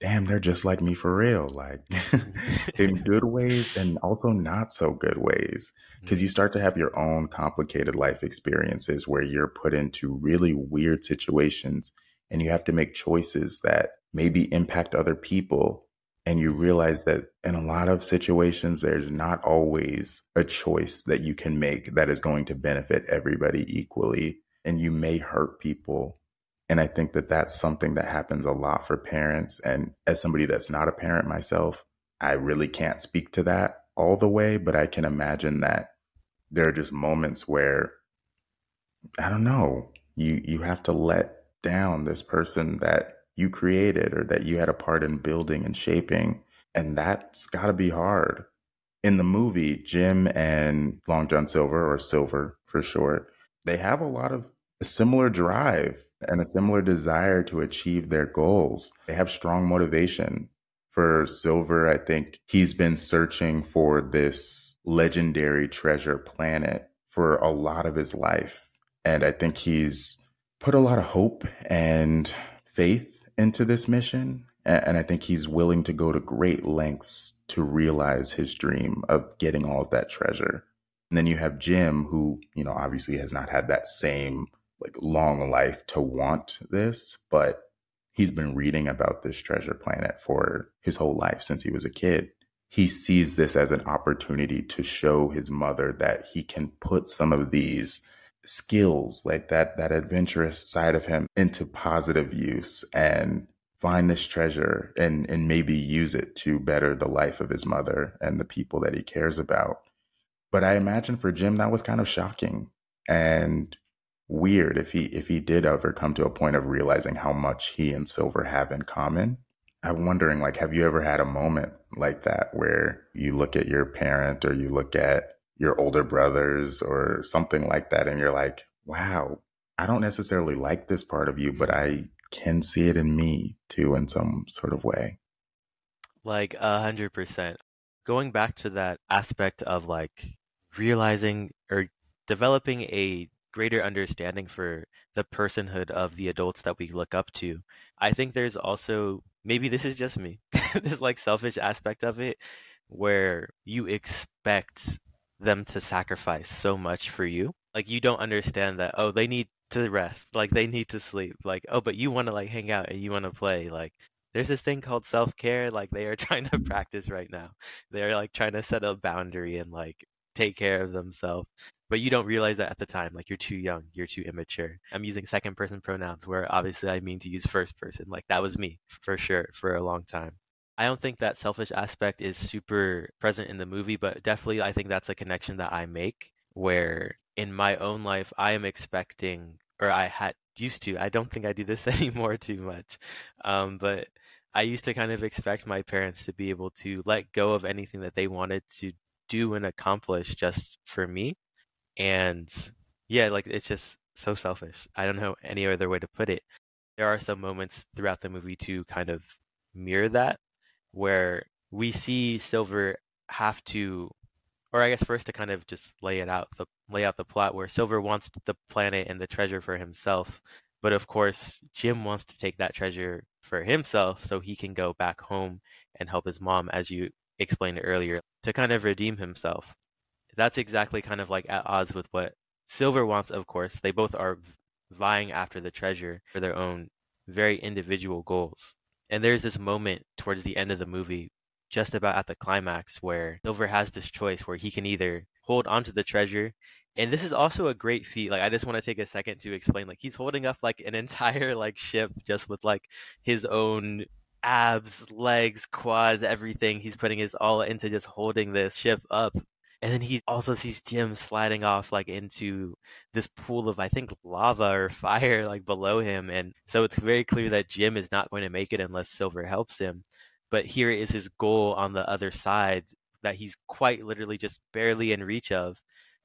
damn, they're just like me for real, like in good ways and also not so good ways. Because you mm-hmm. start to have your own complicated life experiences where you're put into really weird situations and you have to make choices that maybe impact other people. And you realize that in a lot of situations, there's not always a choice that you can make that is going to benefit everybody equally. And you may hurt people. And I think that that's something that happens a lot for parents. And as somebody that's not a parent myself, I really can't speak to that all the way, but I can imagine that there are just moments where I don't know, you you have to let down this person that you created or that you had a part in building and shaping. And that's got to be hard. In the movie, Jim and Long John Silver, or Silver for short, they have a lot of a similar drive and a similar desire to achieve their goals. They have strong motivation. For Silver, I think he's been searching for this legendary treasure planet for a lot of his life. And I think he's put a lot of hope and faith into this mission. And I think he's willing to go to great lengths to realize his dream of getting all of that treasure. And then you have Jim, who, you know, obviously has not had that same like long life to want this, but he's been reading about this treasure planet for his whole life since he was a kid. He sees this as an opportunity to show his mother that he can put some of these skills like that that adventurous side of him into positive use and find this treasure and and maybe use it to better the life of his mother and the people that he cares about. But i imagine for jim that was kind of shocking and weird if he if he did ever come to a point of realizing how much he and silver have in common. I'm wondering like have you ever had a moment like that where you look at your parent or you look at your older brothers or something like that and you're like wow i don't necessarily like this part of you but i can see it in me too in some sort of way like a hundred percent going back to that aspect of like realizing or developing a greater understanding for the personhood of the adults that we look up to. I think there's also maybe this is just me. this like selfish aspect of it where you expect them to sacrifice so much for you. Like you don't understand that oh they need to rest, like they need to sleep. Like oh but you want to like hang out and you want to play. Like there's this thing called self-care like they are trying to practice right now. They're like trying to set a boundary and like take care of themselves but you don't realize that at the time like you're too young you're too immature i'm using second person pronouns where obviously i mean to use first person like that was me for sure for a long time i don't think that selfish aspect is super present in the movie but definitely i think that's a connection that i make where in my own life i am expecting or i had used to i don't think i do this anymore too much um, but i used to kind of expect my parents to be able to let go of anything that they wanted to do and accomplish just for me and yeah, like it's just so selfish. I don't know any other way to put it. There are some moments throughout the movie to kind of mirror that, where we see Silver have to, or I guess first to kind of just lay it out, the lay out the plot where Silver wants the planet and the treasure for himself, but of course Jim wants to take that treasure for himself so he can go back home and help his mom, as you explained earlier, to kind of redeem himself that's exactly kind of like at odds with what Silver wants, of course. They both are vying after the treasure for their own very individual goals. And there's this moment towards the end of the movie, just about at the climax, where Silver has this choice where he can either hold onto the treasure. And this is also a great feat. Like I just want to take a second to explain. Like he's holding up like an entire like ship just with like his own abs, legs, quads, everything. He's putting his all into just holding this ship up and then he also sees Jim sliding off like into this pool of I think lava or fire like below him and so it's very clear that Jim is not going to make it unless Silver helps him. But here is his goal on the other side that he's quite literally just barely in reach of.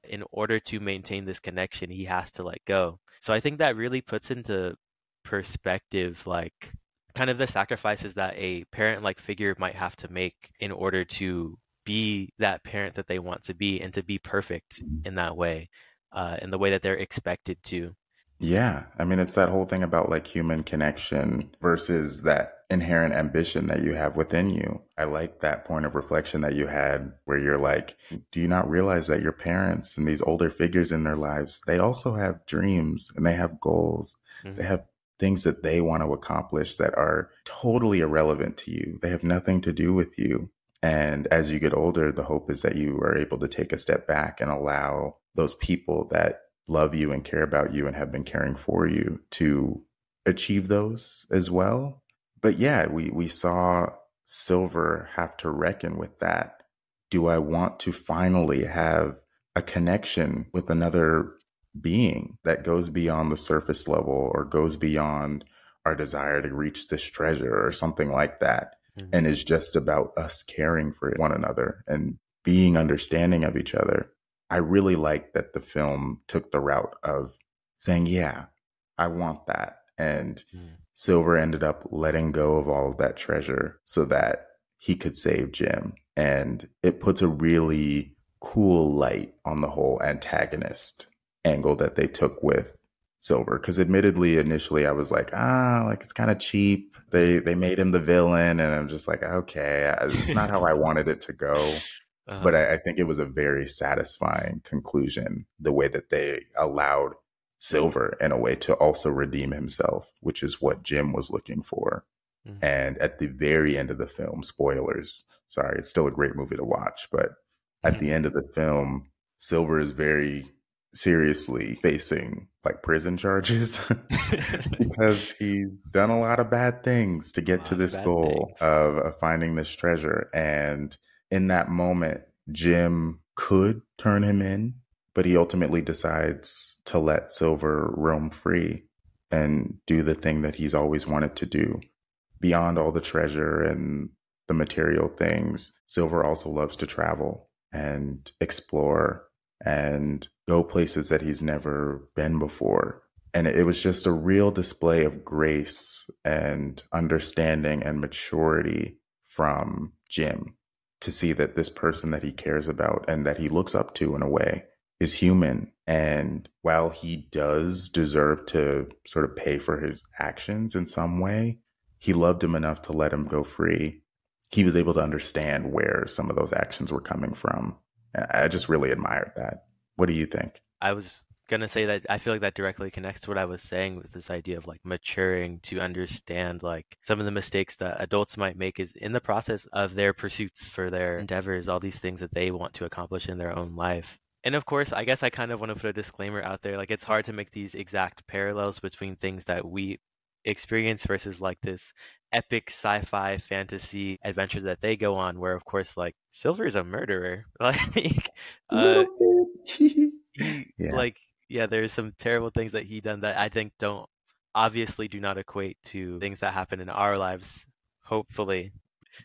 In order to maintain this connection he has to let go. So I think that really puts into perspective like kind of the sacrifices that a parent like figure might have to make in order to be that parent that they want to be and to be perfect in that way, uh, in the way that they're expected to. Yeah. I mean, it's that whole thing about like human connection versus that inherent ambition that you have within you. I like that point of reflection that you had where you're like, do you not realize that your parents and these older figures in their lives, they also have dreams and they have goals. Mm-hmm. They have things that they want to accomplish that are totally irrelevant to you. They have nothing to do with you. And as you get older, the hope is that you are able to take a step back and allow those people that love you and care about you and have been caring for you to achieve those as well. But yeah, we, we saw Silver have to reckon with that. Do I want to finally have a connection with another being that goes beyond the surface level or goes beyond our desire to reach this treasure or something like that? Mm-hmm. and is just about us caring for one another and being understanding of each other. I really like that the film took the route of saying, Yeah, I want that. And mm. Silver ended up letting go of all of that treasure so that he could save Jim. And it puts a really cool light on the whole antagonist angle that they took with Silver because admittedly initially I was like ah like it's kind of cheap they they made him the villain and I'm just like okay it's not how I wanted it to go uh-huh. but I, I think it was a very satisfying conclusion the way that they allowed Silver in a way to also redeem himself which is what Jim was looking for mm-hmm. and at the very end of the film spoilers sorry it's still a great movie to watch but at mm-hmm. the end of the film Silver is very seriously facing like prison charges because he's done a lot of bad things to get to this goal of, of finding this treasure. And in that moment, Jim could turn him in, but he ultimately decides to let Silver roam free and do the thing that he's always wanted to do. Beyond all the treasure and the material things, Silver also loves to travel and explore and go places that he's never been before. And it was just a real display of grace and understanding and maturity from Jim to see that this person that he cares about and that he looks up to in a way is human. And while he does deserve to sort of pay for his actions in some way, he loved him enough to let him go free. He was able to understand where some of those actions were coming from. I just really admired that. What do you think? I was gonna say that I feel like that directly connects to what I was saying with this idea of like maturing to understand like some of the mistakes that adults might make is in the process of their pursuits for their endeavors, all these things that they want to accomplish in their own life. And of course, I guess I kind of want to put a disclaimer out there. Like, it's hard to make these exact parallels between things that we experience versus like this epic sci-fi fantasy adventure that they go on where of course like silver is a murderer like uh, he, yeah. like yeah there's some terrible things that he done that i think don't obviously do not equate to things that happen in our lives hopefully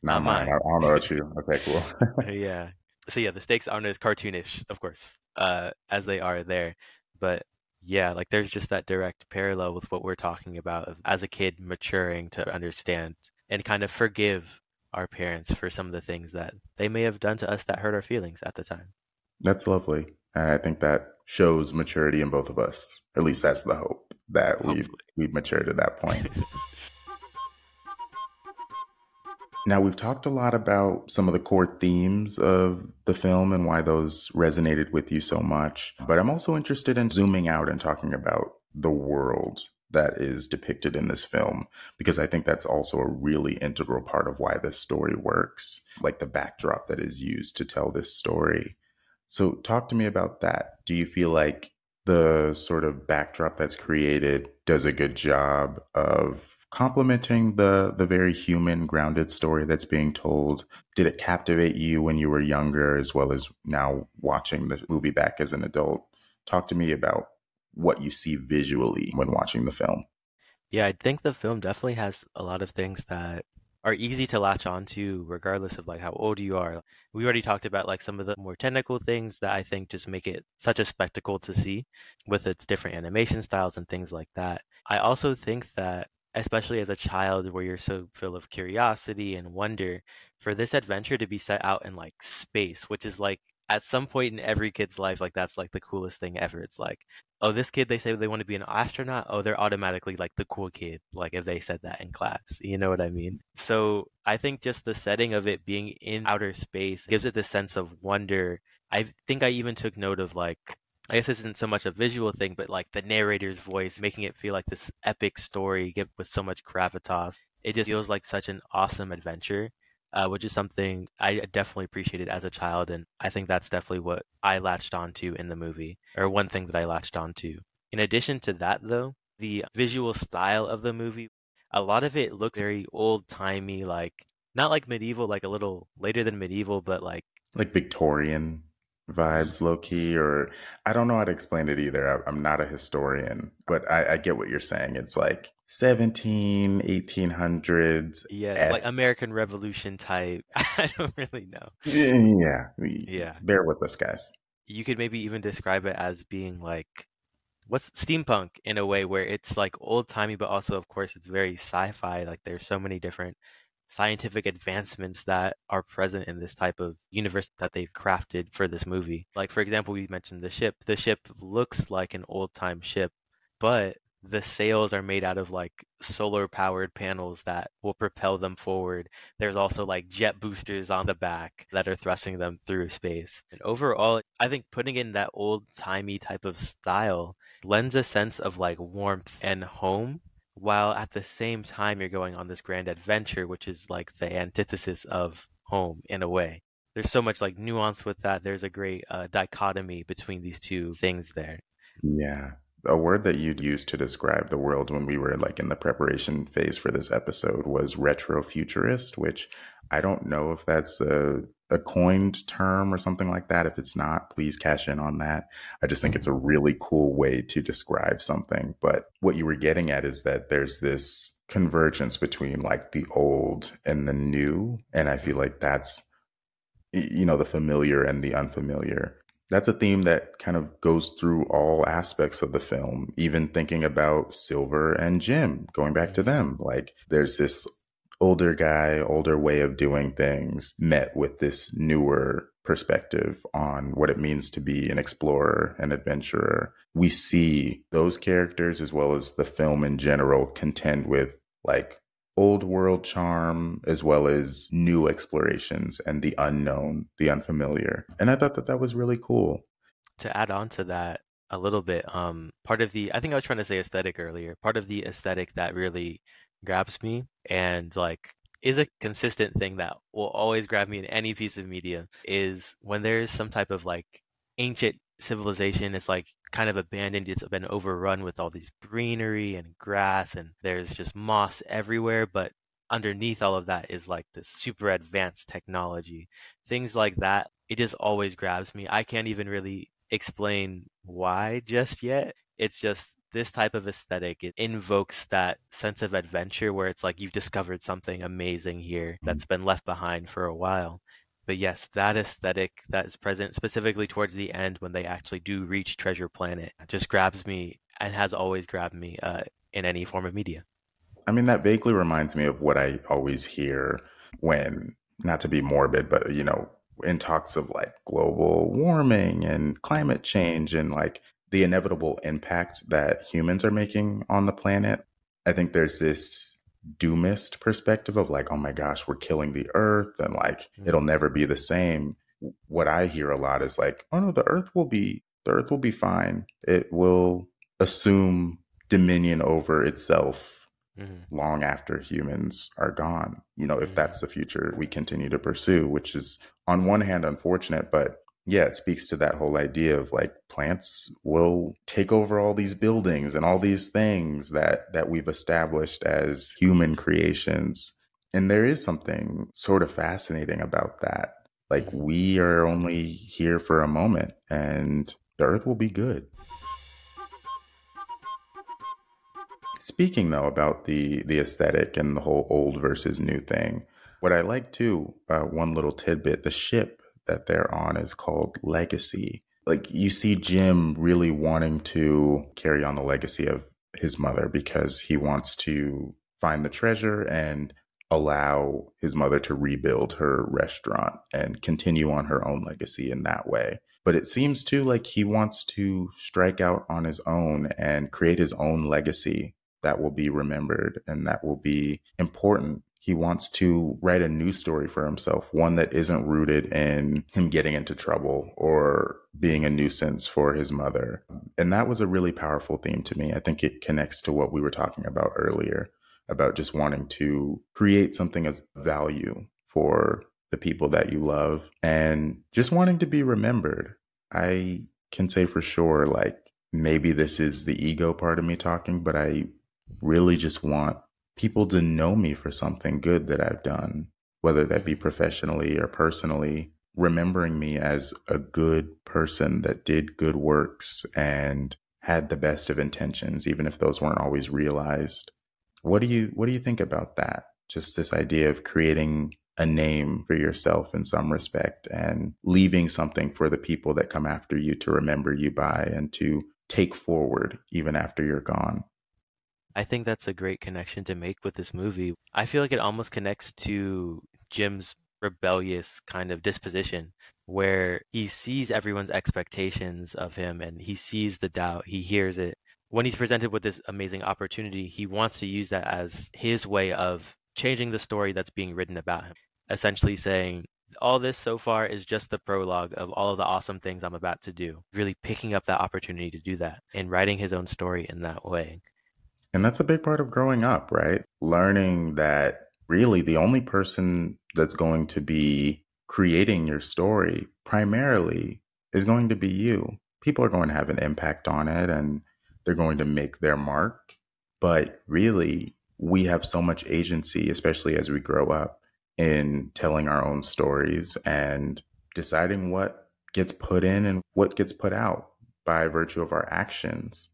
not, not mine. mine. i don't know about you okay cool yeah so yeah the stakes aren't as cartoonish of course uh as they are there but yeah, like there's just that direct parallel with what we're talking about as a kid maturing to understand and kind of forgive our parents for some of the things that they may have done to us that hurt our feelings at the time. That's lovely. I think that shows maturity in both of us. At least that's the hope that we've we've matured to that point. Now, we've talked a lot about some of the core themes of the film and why those resonated with you so much. But I'm also interested in zooming out and talking about the world that is depicted in this film, because I think that's also a really integral part of why this story works, like the backdrop that is used to tell this story. So, talk to me about that. Do you feel like the sort of backdrop that's created does a good job of complementing the the very human grounded story that's being told did it captivate you when you were younger as well as now watching the movie back as an adult? Talk to me about what you see visually when watching the film. Yeah i think the film definitely has a lot of things that are easy to latch onto regardless of like how old you are. We already talked about like some of the more technical things that i think just make it such a spectacle to see with its different animation styles and things like that. I also think that especially as a child where you're so full of curiosity and wonder for this adventure to be set out in like space which is like at some point in every kid's life like that's like the coolest thing ever. It's like oh this kid they say they want to be an astronaut. Oh they're automatically like the cool kid like if they said that in class you know what i mean? So i think just the setting of it being in outer space gives it this sense of wonder. I think i even took note of like I guess this isn't so much a visual thing, but like the narrator's voice making it feel like this epic story with so much gravitas. It just feels like such an awesome adventure, uh, which is something I definitely appreciated as a child. And I think that's definitely what I latched onto in the movie, or one thing that I latched onto. In addition to that, though, the visual style of the movie, a lot of it looks very old timey, like not like medieval, like a little later than medieval, but like like Victorian vibes low key or i don't know how to explain it either. I'm not a historian but i, I get what you're saying. It's like 17 1800s yeah at, like american revolution type. I don't really know. Yeah yeah. bear with us guys. You could maybe even describe it as being like what's steampunk in a way where it's like old timey but also of course it's very sci-fi. Like there's so many different scientific advancements that are present in this type of universe that they've crafted for this movie. Like, for example, we mentioned the ship. The ship looks like an old time ship but the sails are made out of like solar powered panels that will propel them forward. There's also like jet boosters on the back that are thrusting them through space. And overall, I think putting in that old timey type of style lends a sense of like warmth and home while at the same time you're going on this grand adventure, which is like the antithesis of home in a way. There's so much like nuance with that. There's a great uh, dichotomy between these two things there. Yeah a word that you'd use to describe the world when we were like in the preparation phase for this episode was retrofuturist, which I don't know if that's a, a coined term or something like that. If it's not, please cash in on that. I just think it's a mm-hmm. really cool way to describe something. But what you were getting at is that there's this convergence between like the old and the new. And I feel like that's, you know, the familiar and the unfamiliar that's a theme that kind of goes through all aspects of the film, even thinking about Silver and Jim, going back to mm-hmm. them. Like there's this older guy, older way of doing things met with this newer perspective on what it means to be an explorer, an adventurer. We see those characters as well as the film in general contend with like old world charm as well as new explorations and the unknown, the unfamiliar. And I thought that that was really cool. To add on to that a little bit, um, part of the I think I was trying to say aesthetic earlier. Part of the aesthetic that really grabs me and like is a consistent thing that will always grab me in any piece of media is when there is some type of like ancient civilization it's like kind of abandoned. It's been overrun with all these greenery and grass, and there's just moss everywhere. But underneath all of that is like this super advanced technology. Things like that, it just always grabs me. I can't even really explain why just yet. It's just this type of aesthetic it invokes that sense of adventure where it's like you've discovered something amazing here that's been left behind for a while but yes, that aesthetic that is present specifically towards the end when they actually do reach Treasure Planet just grabs me and has always grabbed me uh, in any form of media. I mean, that vaguely reminds me of what I always hear when, not to be morbid, but, you know, in talks of like global warming and climate change and like the inevitable impact that humans are making on the planet. I think there's this doomist perspective of like, oh my gosh, we're killing the earth and like mm-hmm. it'll never be the same. What I hear a lot is like, oh no, the earth will be the earth will be fine. It will assume dominion over itself mm-hmm. long after humans are gone. You know, if mm-hmm. that's the future we continue to pursue, which is on one hand unfortunate, but yeah, it speaks to that whole idea of like plants will take over all these buildings and all these things that that we've established as human creations. And there is something sort of fascinating about that. Like mm-hmm. we are only here for a moment and the earth will be good. Speaking though about the the aesthetic and the whole old versus new thing, what I like too, uh, one little tidbit, the ship that they're on is called Legacy. Like you see Jim really wanting to carry on the legacy of his mother because he wants to find the treasure and allow his mother to rebuild her restaurant and continue on her own legacy in that way. But it seems too like he wants to strike out on his own and create his own legacy that will be remembered and that will be important he wants to write a new story for himself, one that isn't rooted in him getting into trouble or being a nuisance for his mother. And that was a really powerful theme to me. I think it connects to what we were talking about earlier about just wanting to create something of value for the people that you love and just wanting to be remembered. I can say for sure, like, maybe this is the ego part of me talking, but I really just want people to know me for something good that I've done, whether that be professionally or personally, remembering me as a good person that did good works and had the best of intentions, even if those weren't always realized. What do you what do you think about that? Just this idea of creating a name for yourself in some respect and leaving something for the people that come after you to remember you by and to take forward even after you're gone. I think that's a great connection to make with this movie. I feel like it almost connects to Jim's rebellious kind of disposition where he sees everyone's expectations of him and he sees the doubt, he hears it, when he's presented with this amazing opportunity, he wants to use that as his way of changing the story that's being written about him. Essentially saying, all this so far is just the prologue of all of the awesome things I'm about to do. Really picking up that opportunity to do that and writing his own story in that way. And that's a big part of growing up, right? Learning that really the only person that's going to be creating your story primarily is going to be you. People are going to have an impact on it and they're going to make their mark. But really, we have so much agency, especially as we grow up, in telling our own stories and deciding what gets put in and what gets put out by virtue of our actions.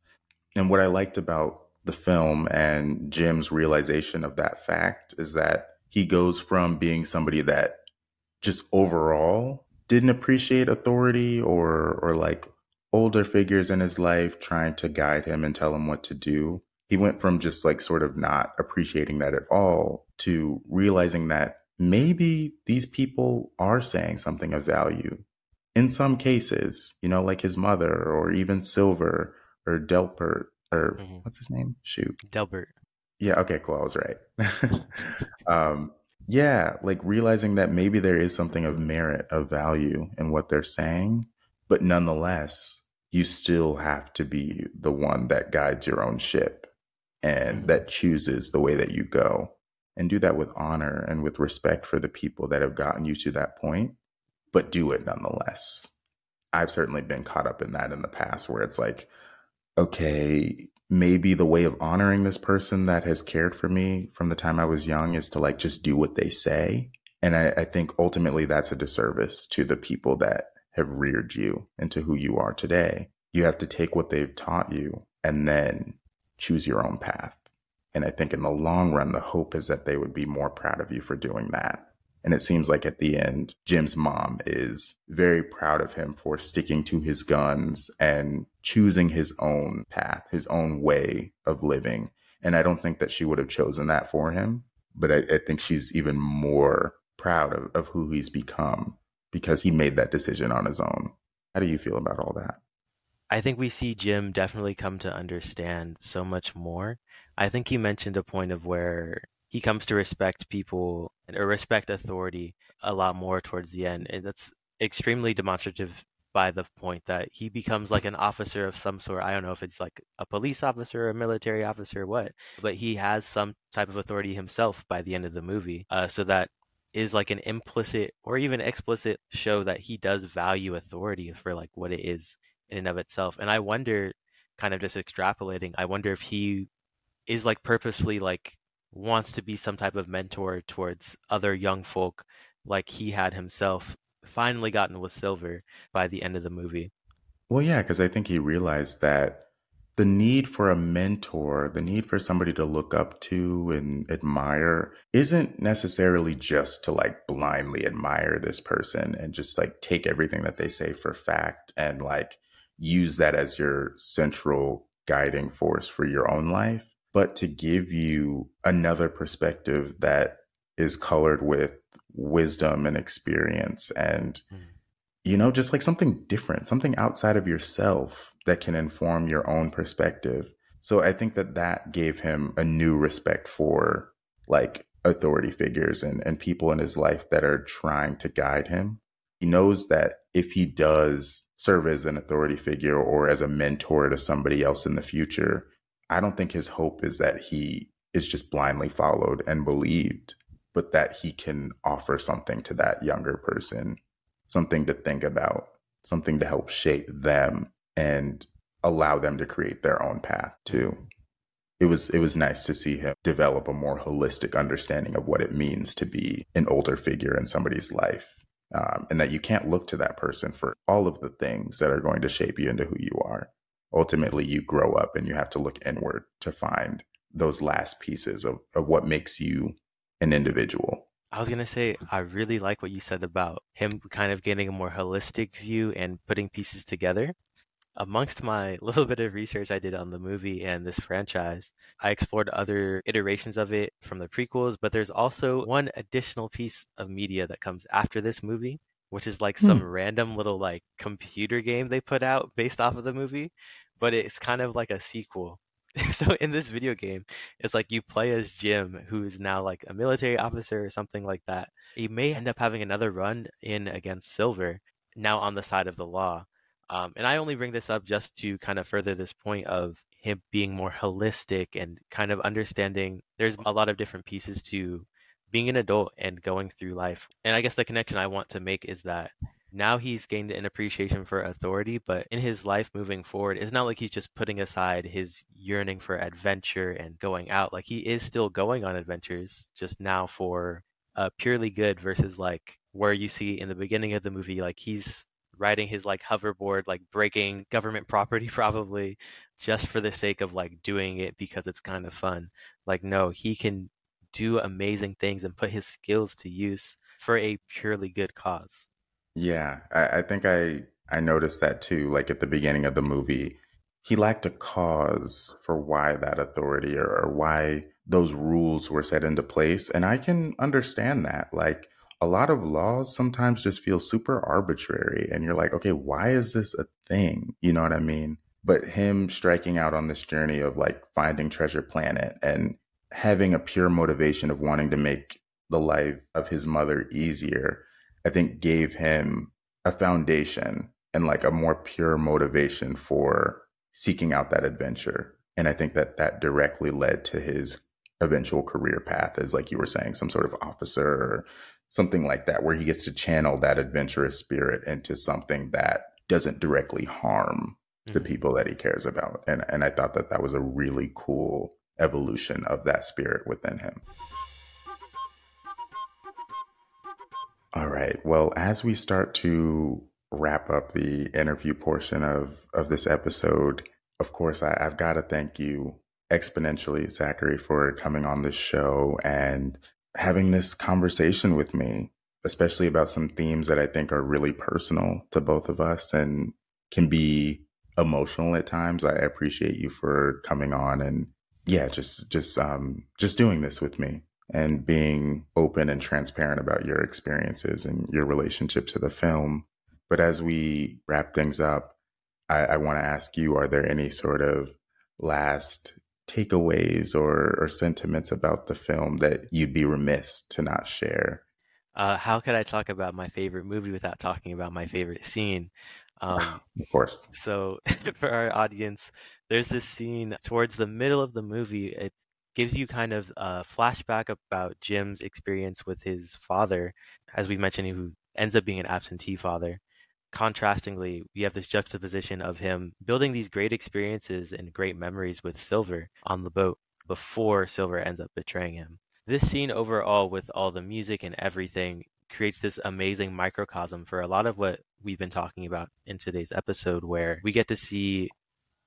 And what I liked about the film and Jim's realization of that fact is that he goes from being somebody that just overall didn't appreciate authority or or like older figures in his life trying to guide him and tell him what to do. He went from just like sort of not appreciating that at all to realizing that maybe these people are saying something of value. In some cases, you know, like his mother or even Silver or Delpert or mm-hmm. what's his name? Shoot. Delbert. Yeah, okay, cool. I was right. um, yeah, like realizing that maybe there is something of merit, of value in what they're saying, but nonetheless, you still have to be the one that guides your own ship and mm-hmm. that chooses the way that you go and do that with honor and with respect for the people that have gotten you to that point, but do it nonetheless. I've certainly been caught up in that in the past where it's like, okay, maybe the way of honoring this person that has cared for me from the time I was young is to like just do what they say. And I, I think ultimately that's a disservice to the people that have reared you into who you are today. You have to take what they've taught you and then choose your own path. And I think in the long run, the hope is that they would be more proud of you for doing that. And it seems like at the end, Jim's mom is very proud of him for sticking to his guns and choosing his own path, his own way of living. And I don't think that she would have chosen that for him, but I, I think she's even more proud of, of who he's become because he made that decision on his own. How do you feel about all that? I think we see Jim definitely come to understand so much more. I think he mentioned a point of where he comes to respect people or respect authority a lot more towards the end. And that's extremely demonstrative by the point that he becomes like an officer of some sort. I don't know if it's like a police officer, or a military officer, or what, but he has some type of authority himself by the end of the movie. Uh, so that is like an implicit or even explicit show that he does value authority for like what it is in and of itself. And I wonder, kind of just extrapolating, I wonder if he is like purposefully like wants to be some type of mentor towards other young folk like he had himself finally gotten with Silver by the end of the movie. Well, yeah, because I think he realized that the need for a mentor, the need for somebody to look up to and admire isn't necessarily just to like blindly admire this person and just like take everything that they say for fact and like use that as your central guiding force for your own life but to give you another perspective that is colored with wisdom and experience and mm. you know just like something different something outside of yourself that can inform your own perspective so i think that that gave him a new respect for like authority figures and, and people in his life that are trying to guide him he knows that if he does serve as an authority figure or as a mentor to somebody else in the future I don't think his hope is that he is just blindly followed and believed, but that he can offer something to that younger person, something to think about, something to help shape them and allow them to create their own path too. It was it was nice to see him develop a more holistic understanding of what it means to be an older figure in somebody's life. Um, and that you can't look to that person for all of the things that are going to shape you into who you are ultimately you grow up and you have to look inward to find those last pieces of, of what makes you an individual. I was going to say, I really like what you said about him kind of getting a more holistic view and putting pieces together. Amongst my little bit of research I did on the movie and this franchise, I explored other iterations of it from the prequels, but there's also one additional piece of media that comes after this movie which is like some hmm. random little like computer game they put out based off of the movie but it's kind of like a sequel. so in this video game, it's like you play as Jim, who is now like a military officer or something like that. He may end up having another run in against Silver, now on the side of the law. Um, and I only bring this up just to kind of further this point of him being more holistic and kind of understanding there's a lot of different pieces to being an adult and going through life. And I guess the connection I want to make is that now he's gained an appreciation for authority, but in his life moving forward, it's not like he's just putting aside his yearning for adventure and going out. Like he is still going on adventures, just now for uh, purely good versus like where you see in the beginning of the movie, like he's riding his like hoverboard, like breaking government property probably just for the sake of like doing it because it's kind of fun. Like, no, he can do amazing things and put his skills to use for a purely good cause. Yeah, I, I think I I noticed that too. Like at the beginning of the movie, he lacked a cause for why that authority or, or why those rules were set into place, and I can understand that. Like a lot of laws sometimes just feel super arbitrary, and you're like, okay, why is this a thing? You know what I mean? But him striking out on this journey of like finding Treasure Planet and having a pure motivation of wanting to make the life of his mother easier I think gave him a foundation and like a more pure motivation for seeking out that adventure. And I think that that directly led to his eventual career path as like you were saying, some sort of officer or something like that, where he gets to channel that adventurous spirit into something that doesn't directly harm mm-hmm. the people that he cares about. And, and I thought that that was a really cool evolution of that spirit within him. All right. Well, as we start to wrap up the interview portion of, of this episode, of course, I, I've got to thank you exponentially, Zachary, for coming on this show and having this conversation with me, especially about some themes that I think are really personal to both of us and can be emotional at times. I appreciate you for coming on and yeah, just just um just doing this with me and being open and transparent about your experiences and your relationship to the film. But as we wrap things up, I, I want to ask you are there any sort of last takeaways or, or sentiments about the film that you'd be remiss to not share? Uh, how could I talk about my favorite movie without talking about my favorite scene? Um, of course. So, for our audience, there's this scene towards the middle of the movie. It gives you kind of a flashback about Jim's experience with his father, as we mentioned, who ends up being an absentee father. Contrastingly, we have this juxtaposition of him building these great experiences and great memories with Silver on the boat before Silver ends up betraying him. This scene overall, with all the music and everything, creates this amazing microcosm for a lot of what we've been talking about in today's episode, where we get to see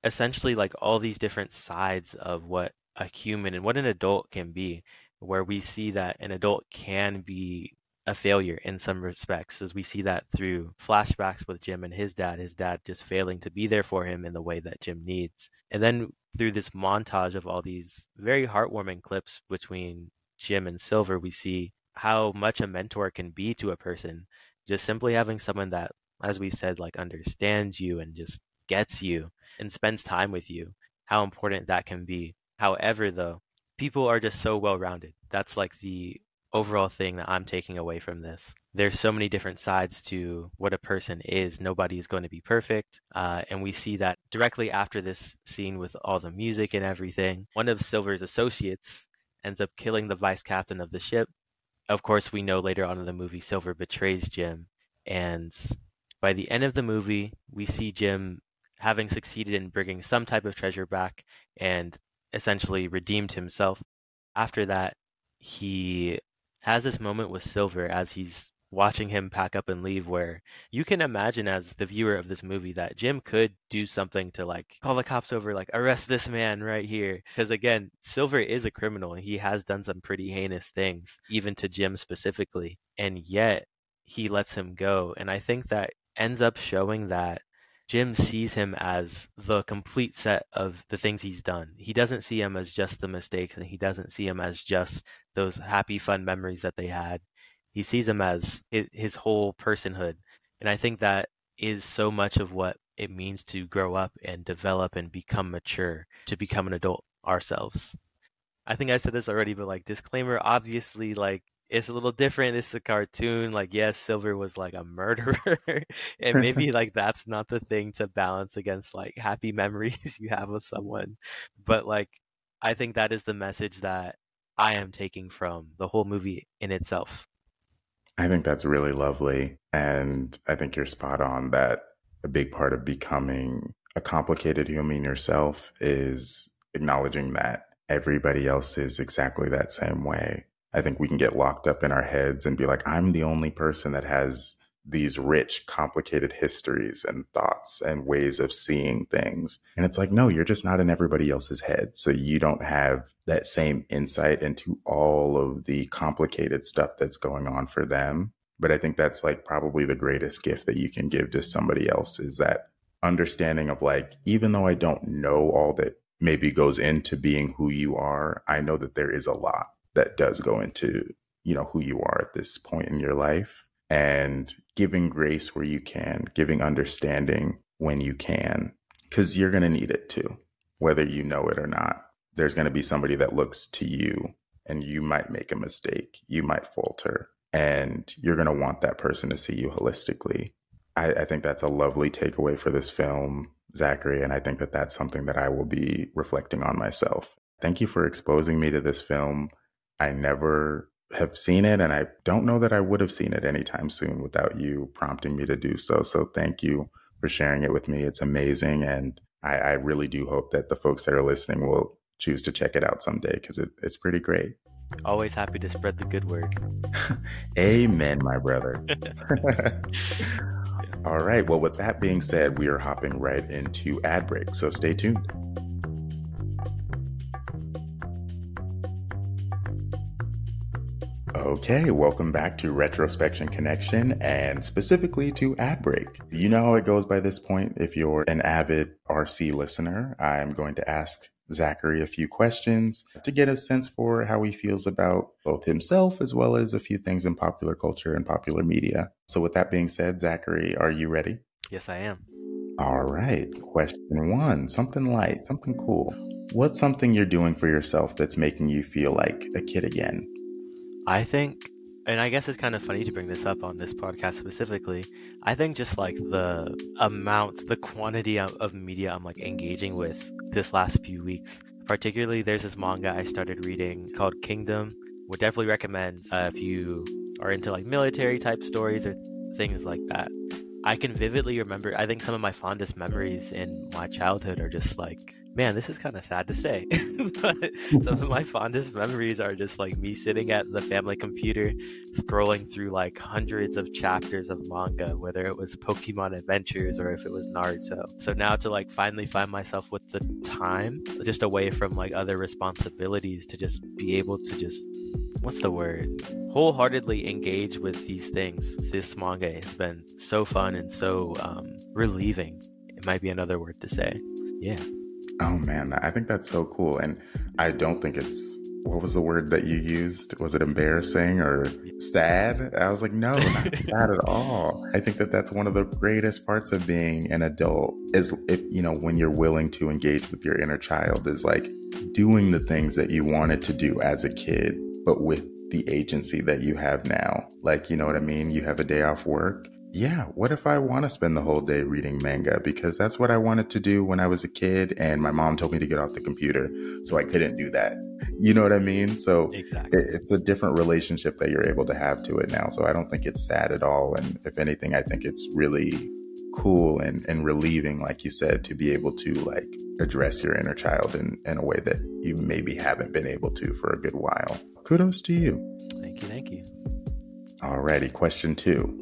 essentially like all these different sides of what a human and what an adult can be, where we see that an adult can be a failure in some respects, as we see that through flashbacks with Jim and his dad, his dad just failing to be there for him in the way that Jim needs. And then through this montage of all these very heartwarming clips between Jim and Silver, we see how much a mentor can be to a person. Just simply having someone that, as we've said, like understands you and just gets you and spends time with you, how important that can be. However, though, people are just so well rounded. That's like the overall thing that I'm taking away from this. There's so many different sides to what a person is. Nobody is going to be perfect. Uh, and we see that directly after this scene with all the music and everything. One of Silver's associates ends up killing the vice captain of the ship. Of course, we know later on in the movie, Silver betrays Jim. And by the end of the movie, we see Jim having succeeded in bringing some type of treasure back and essentially redeemed himself. After that, he has this moment with Silver as he's watching him pack up and leave where you can imagine as the viewer of this movie that Jim could do something to like call the cops over like arrest this man right here because again Silver is a criminal and he has done some pretty heinous things even to Jim specifically and yet he lets him go and I think that ends up showing that Jim sees him as the complete set of the things he's done. He doesn't see him as just the mistakes and he doesn't see him as just those happy, fun memories that they had. He sees him as his whole personhood. And I think that is so much of what it means to grow up and develop and become mature, to become an adult ourselves. I think I said this already, but like disclaimer, obviously, like it's a little different. This is a cartoon. Like, yes, Silver was like a murderer, and maybe like that's not the thing to balance against like happy memories you have with someone. But like, I think that is the message that I am taking from the whole movie in itself. I think that's really lovely. And I think you're spot on that a big part of becoming a complicated human yourself is acknowledging that everybody else is exactly that same way. I think we can get locked up in our heads and be like, I'm the only person that has these rich, complicated histories and thoughts and ways of seeing things. And it's like, no, you're just not in everybody else's head. So you don't have that same insight into all of the complicated stuff that's going on for them. But I think that's like probably the greatest gift that you can give to somebody else is that understanding of like, even though I don't know all that maybe goes into being who you are, I know that there is a lot that does go into, you know, who you are at this point in your life and giving grace where you can, giving understanding when you can, because you're going to need it too, whether you know it or not. There's going to be somebody that looks to you and you might make a mistake, you might falter, and you're going to want that person to see you holistically. I, I think that's a lovely takeaway for this film, Zachary, and I think that that's something that I will be reflecting on myself. Thank you for exposing me to this film. I never have seen it, and I don't know that I would have seen it anytime soon without you prompting me to do so. So thank you for sharing it with me. It's amazing, and I, I really do hope that the folks that are listening will choose to check it out someday because it, it's pretty great. Always happy to spread the good word. Amen, my brother. All right. Well, with that being said, we are hopping right into ad break. So stay tuned. Okay, welcome back to Retrospection Connection and specifically to Ad Break. You know how it goes by this point. If you're an avid RC listener, I'm going to ask Zachary a few questions to get a sense for how he feels about both himself as well as a few things in popular culture and popular media. So, with that being said, Zachary, are you ready? Yes, I am. All right. Question one something light, something cool. What's something you're doing for yourself that's making you feel like a kid again? I think, and I guess it's kind of funny to bring this up on this podcast specifically. I think just like the amount, the quantity of, of media I'm like engaging with this last few weeks. Particularly, there's this manga I started reading called Kingdom. Would definitely recommend uh, if you are into like military type stories or things like that. I can vividly remember, I think some of my fondest memories in my childhood are just like man, this is kind of sad to say, but some of my fondest memories are just like me sitting at the family computer, scrolling through like hundreds of chapters of manga, whether it was Pokemon Adventures or if it was Naruto. So now to like finally find myself with the time, just away from like other responsibilities, to just be able to just what's the word wholeheartedly engage with these things this manga has been so fun and so um, relieving it might be another word to say yeah Oh man, I think that's so cool. And I don't think it's what was the word that you used? Was it embarrassing or sad? I was like, no, not sad at all. I think that that's one of the greatest parts of being an adult is if, you know, when you're willing to engage with your inner child is like doing the things that you wanted to do as a kid, but with the agency that you have now. Like, you know what I mean? You have a day off work yeah, what if I want to spend the whole day reading manga? Because that's what I wanted to do when I was a kid, and my mom told me to get off the computer, so I couldn't do that. You know what I mean? So exactly. it, it's a different relationship that you're able to have to it now. So I don't think it's sad at all. And if anything, I think it's really cool and, and relieving, like you said, to be able to like address your inner child in, in a way that you maybe haven't been able to for a good while. Kudos to you. Thank you. Thank you. Alrighty, question two.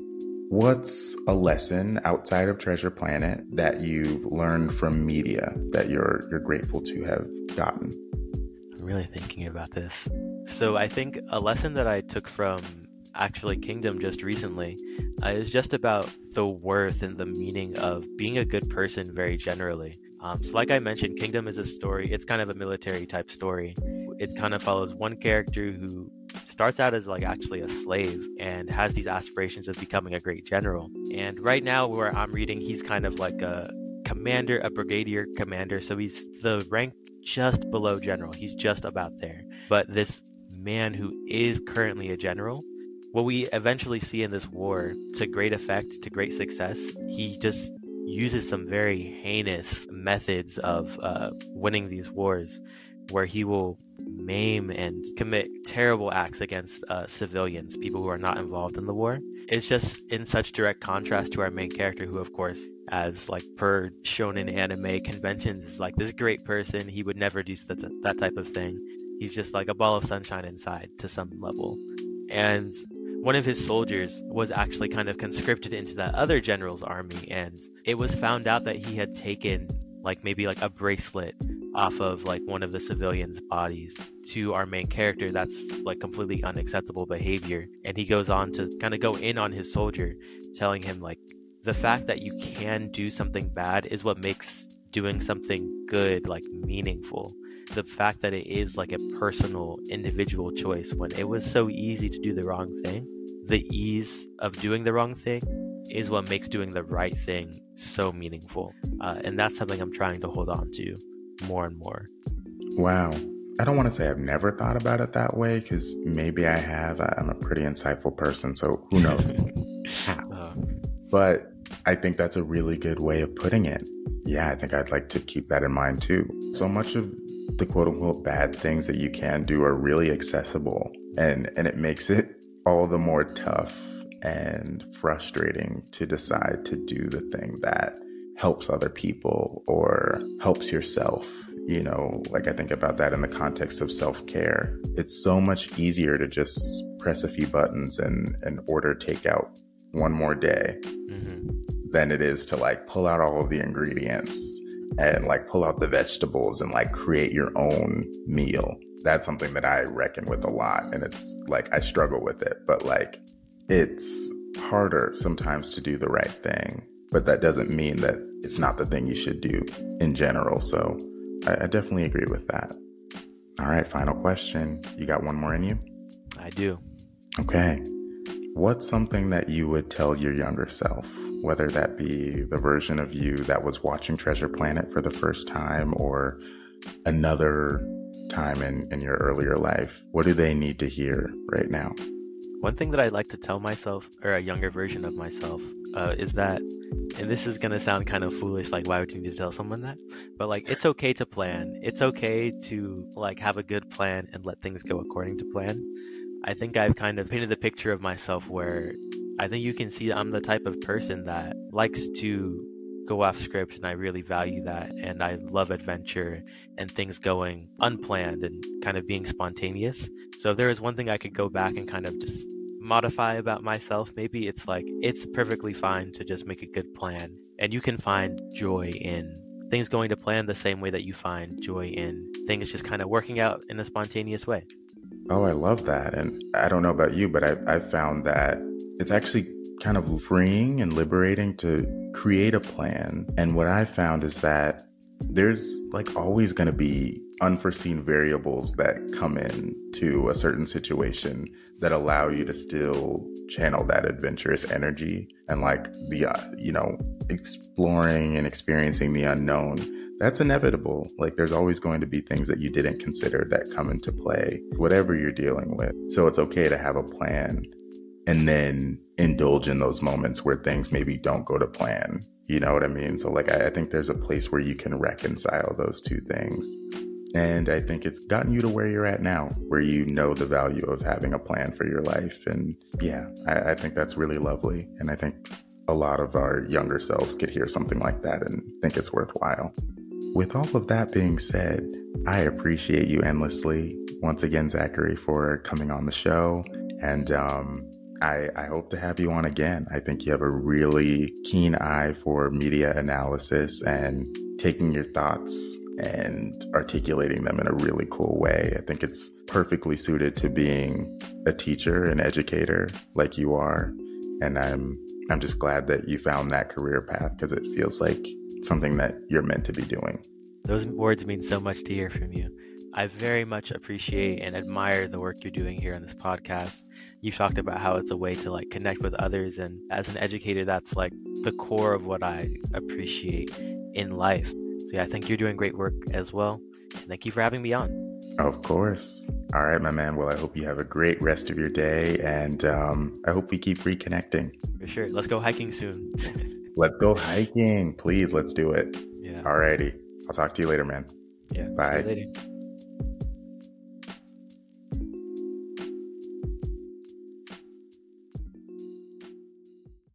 What's a lesson outside of Treasure Planet that you've learned from media that you're you're grateful to have gotten? I'm really thinking about this. So I think a lesson that I took from actually Kingdom just recently uh, is just about the worth and the meaning of being a good person very generally. Um, so, like I mentioned, Kingdom is a story. It's kind of a military type story. It kind of follows one character who starts out as like actually a slave and has these aspirations of becoming a great general. And right now, where I'm reading, he's kind of like a commander, a brigadier commander. So he's the rank just below general. He's just about there. But this man who is currently a general, what we eventually see in this war to great effect, to great success, he just uses some very heinous methods of uh, winning these wars, where he will maim and commit terrible acts against uh, civilians, people who are not involved in the war. It's just in such direct contrast to our main character, who, of course, as like per shonen anime conventions, is like this great person. He would never do that, that type of thing. He's just like a ball of sunshine inside to some level. And one of his soldiers was actually kind of conscripted into that other general's army, and it was found out that he had taken like maybe like a bracelet off of like one of the civilians' bodies to our main character. That's like completely unacceptable behavior. And he goes on to kind of go in on his soldier, telling him like the fact that you can do something bad is what makes doing something good like meaningful the fact that it is like a personal individual choice when it was so easy to do the wrong thing the ease of doing the wrong thing is what makes doing the right thing so meaningful uh, and that's something i'm trying to hold on to more and more. Wow. I don't want to say i've never thought about it that way because maybe i have. I'm a pretty insightful person so who knows? Uh, but i think that's a really good way of putting it. Yeah i think i'd like to keep that in mind too. So much of the quote unquote bad things that you can do are really accessible. And and it makes it all the more tough and frustrating to decide to do the thing that helps other people or helps yourself. You know like i think about that in the context of self-care. It's so much easier to just press a few buttons and and order takeout one more day mm-hmm. than it is to like pull out all of the ingredients and like pull out the vegetables and like create your own meal. That's something that I reckon with a lot. And it's like I struggle with it, but like it's harder sometimes to do the right thing. But that doesn't mean that it's not the thing you should do in general. So I, I definitely agree with that. All right, final question. You got one more in you? I do. Okay. What's something that you would tell your younger self? Whether that be the version of you that was watching Treasure Planet for the first time or another time in, in your earlier life? What do they need to hear right now? One thing that I'd like to tell myself, or a younger version of myself, uh, is that, and this is going to sound kind of foolish, like, why would you need to tell someone that? But, like, it's okay to plan. It's okay to, like, have a good plan and let things go according to plan. I think I've kind of painted the picture of myself where I think you can see I'm the type of person that likes to go off script and I really value that and I love adventure and things going unplanned and kind of being spontaneous. So if there is one thing I could go back and kind of just modify about myself, maybe it's like it's perfectly fine to just make a good plan and you can find joy in things going to plan the same way that you find joy in things just kind of working out in a spontaneous way. Oh, I love that. And I don't know about you, but I, I found that it's actually kind of freeing and liberating to create a plan. And what I found is that there's like always going to be unforeseen variables that come in to a certain situation that allow you to still channel that adventurous energy and like the uh, you know exploring and experiencing the unknown. That's inevitable. Like there's always going to be things that you didn't consider that come into play whatever you're dealing with. So it's okay to have a plan and then indulge in those moments where things maybe don't go to plan. You know what I mean? So, like, I, I, think there's a place where you can reconcile those two things. And I think it's gotten you to where you're at now, where you know the value of having a plan for your life. And yeah, I, I think that's really lovely. And I think a lot of our younger selves could hear something like that and think it's worthwhile. With all of that being said, I appreciate you endlessly. Once again, Zachary, for coming on the show. And um, I, I hope to have you on again. I think you have a really keen eye for media analysis and taking your thoughts and articulating them in a really cool way. I think it's perfectly suited to being a teacher, an educator like you are. And I'm I'm just glad that you found that career path because it feels like something that you're meant to be doing. Those words mean so much to hear from you. I very much appreciate and admire the work you're doing here on this podcast. You've talked about how it's a way to like connect with others and as an educator that's like the core of what I appreciate in life. So yeah, I think you're doing great work as well. Thank you for having me on. Of course. All right, my man. Well, I hope you have a great rest of your day, and um, I hope we keep reconnecting. For sure. Let's go hiking soon. let's go hiking, please. Let's do it. Yeah. All righty. I'll talk to you later, man. Yeah. Bye. later.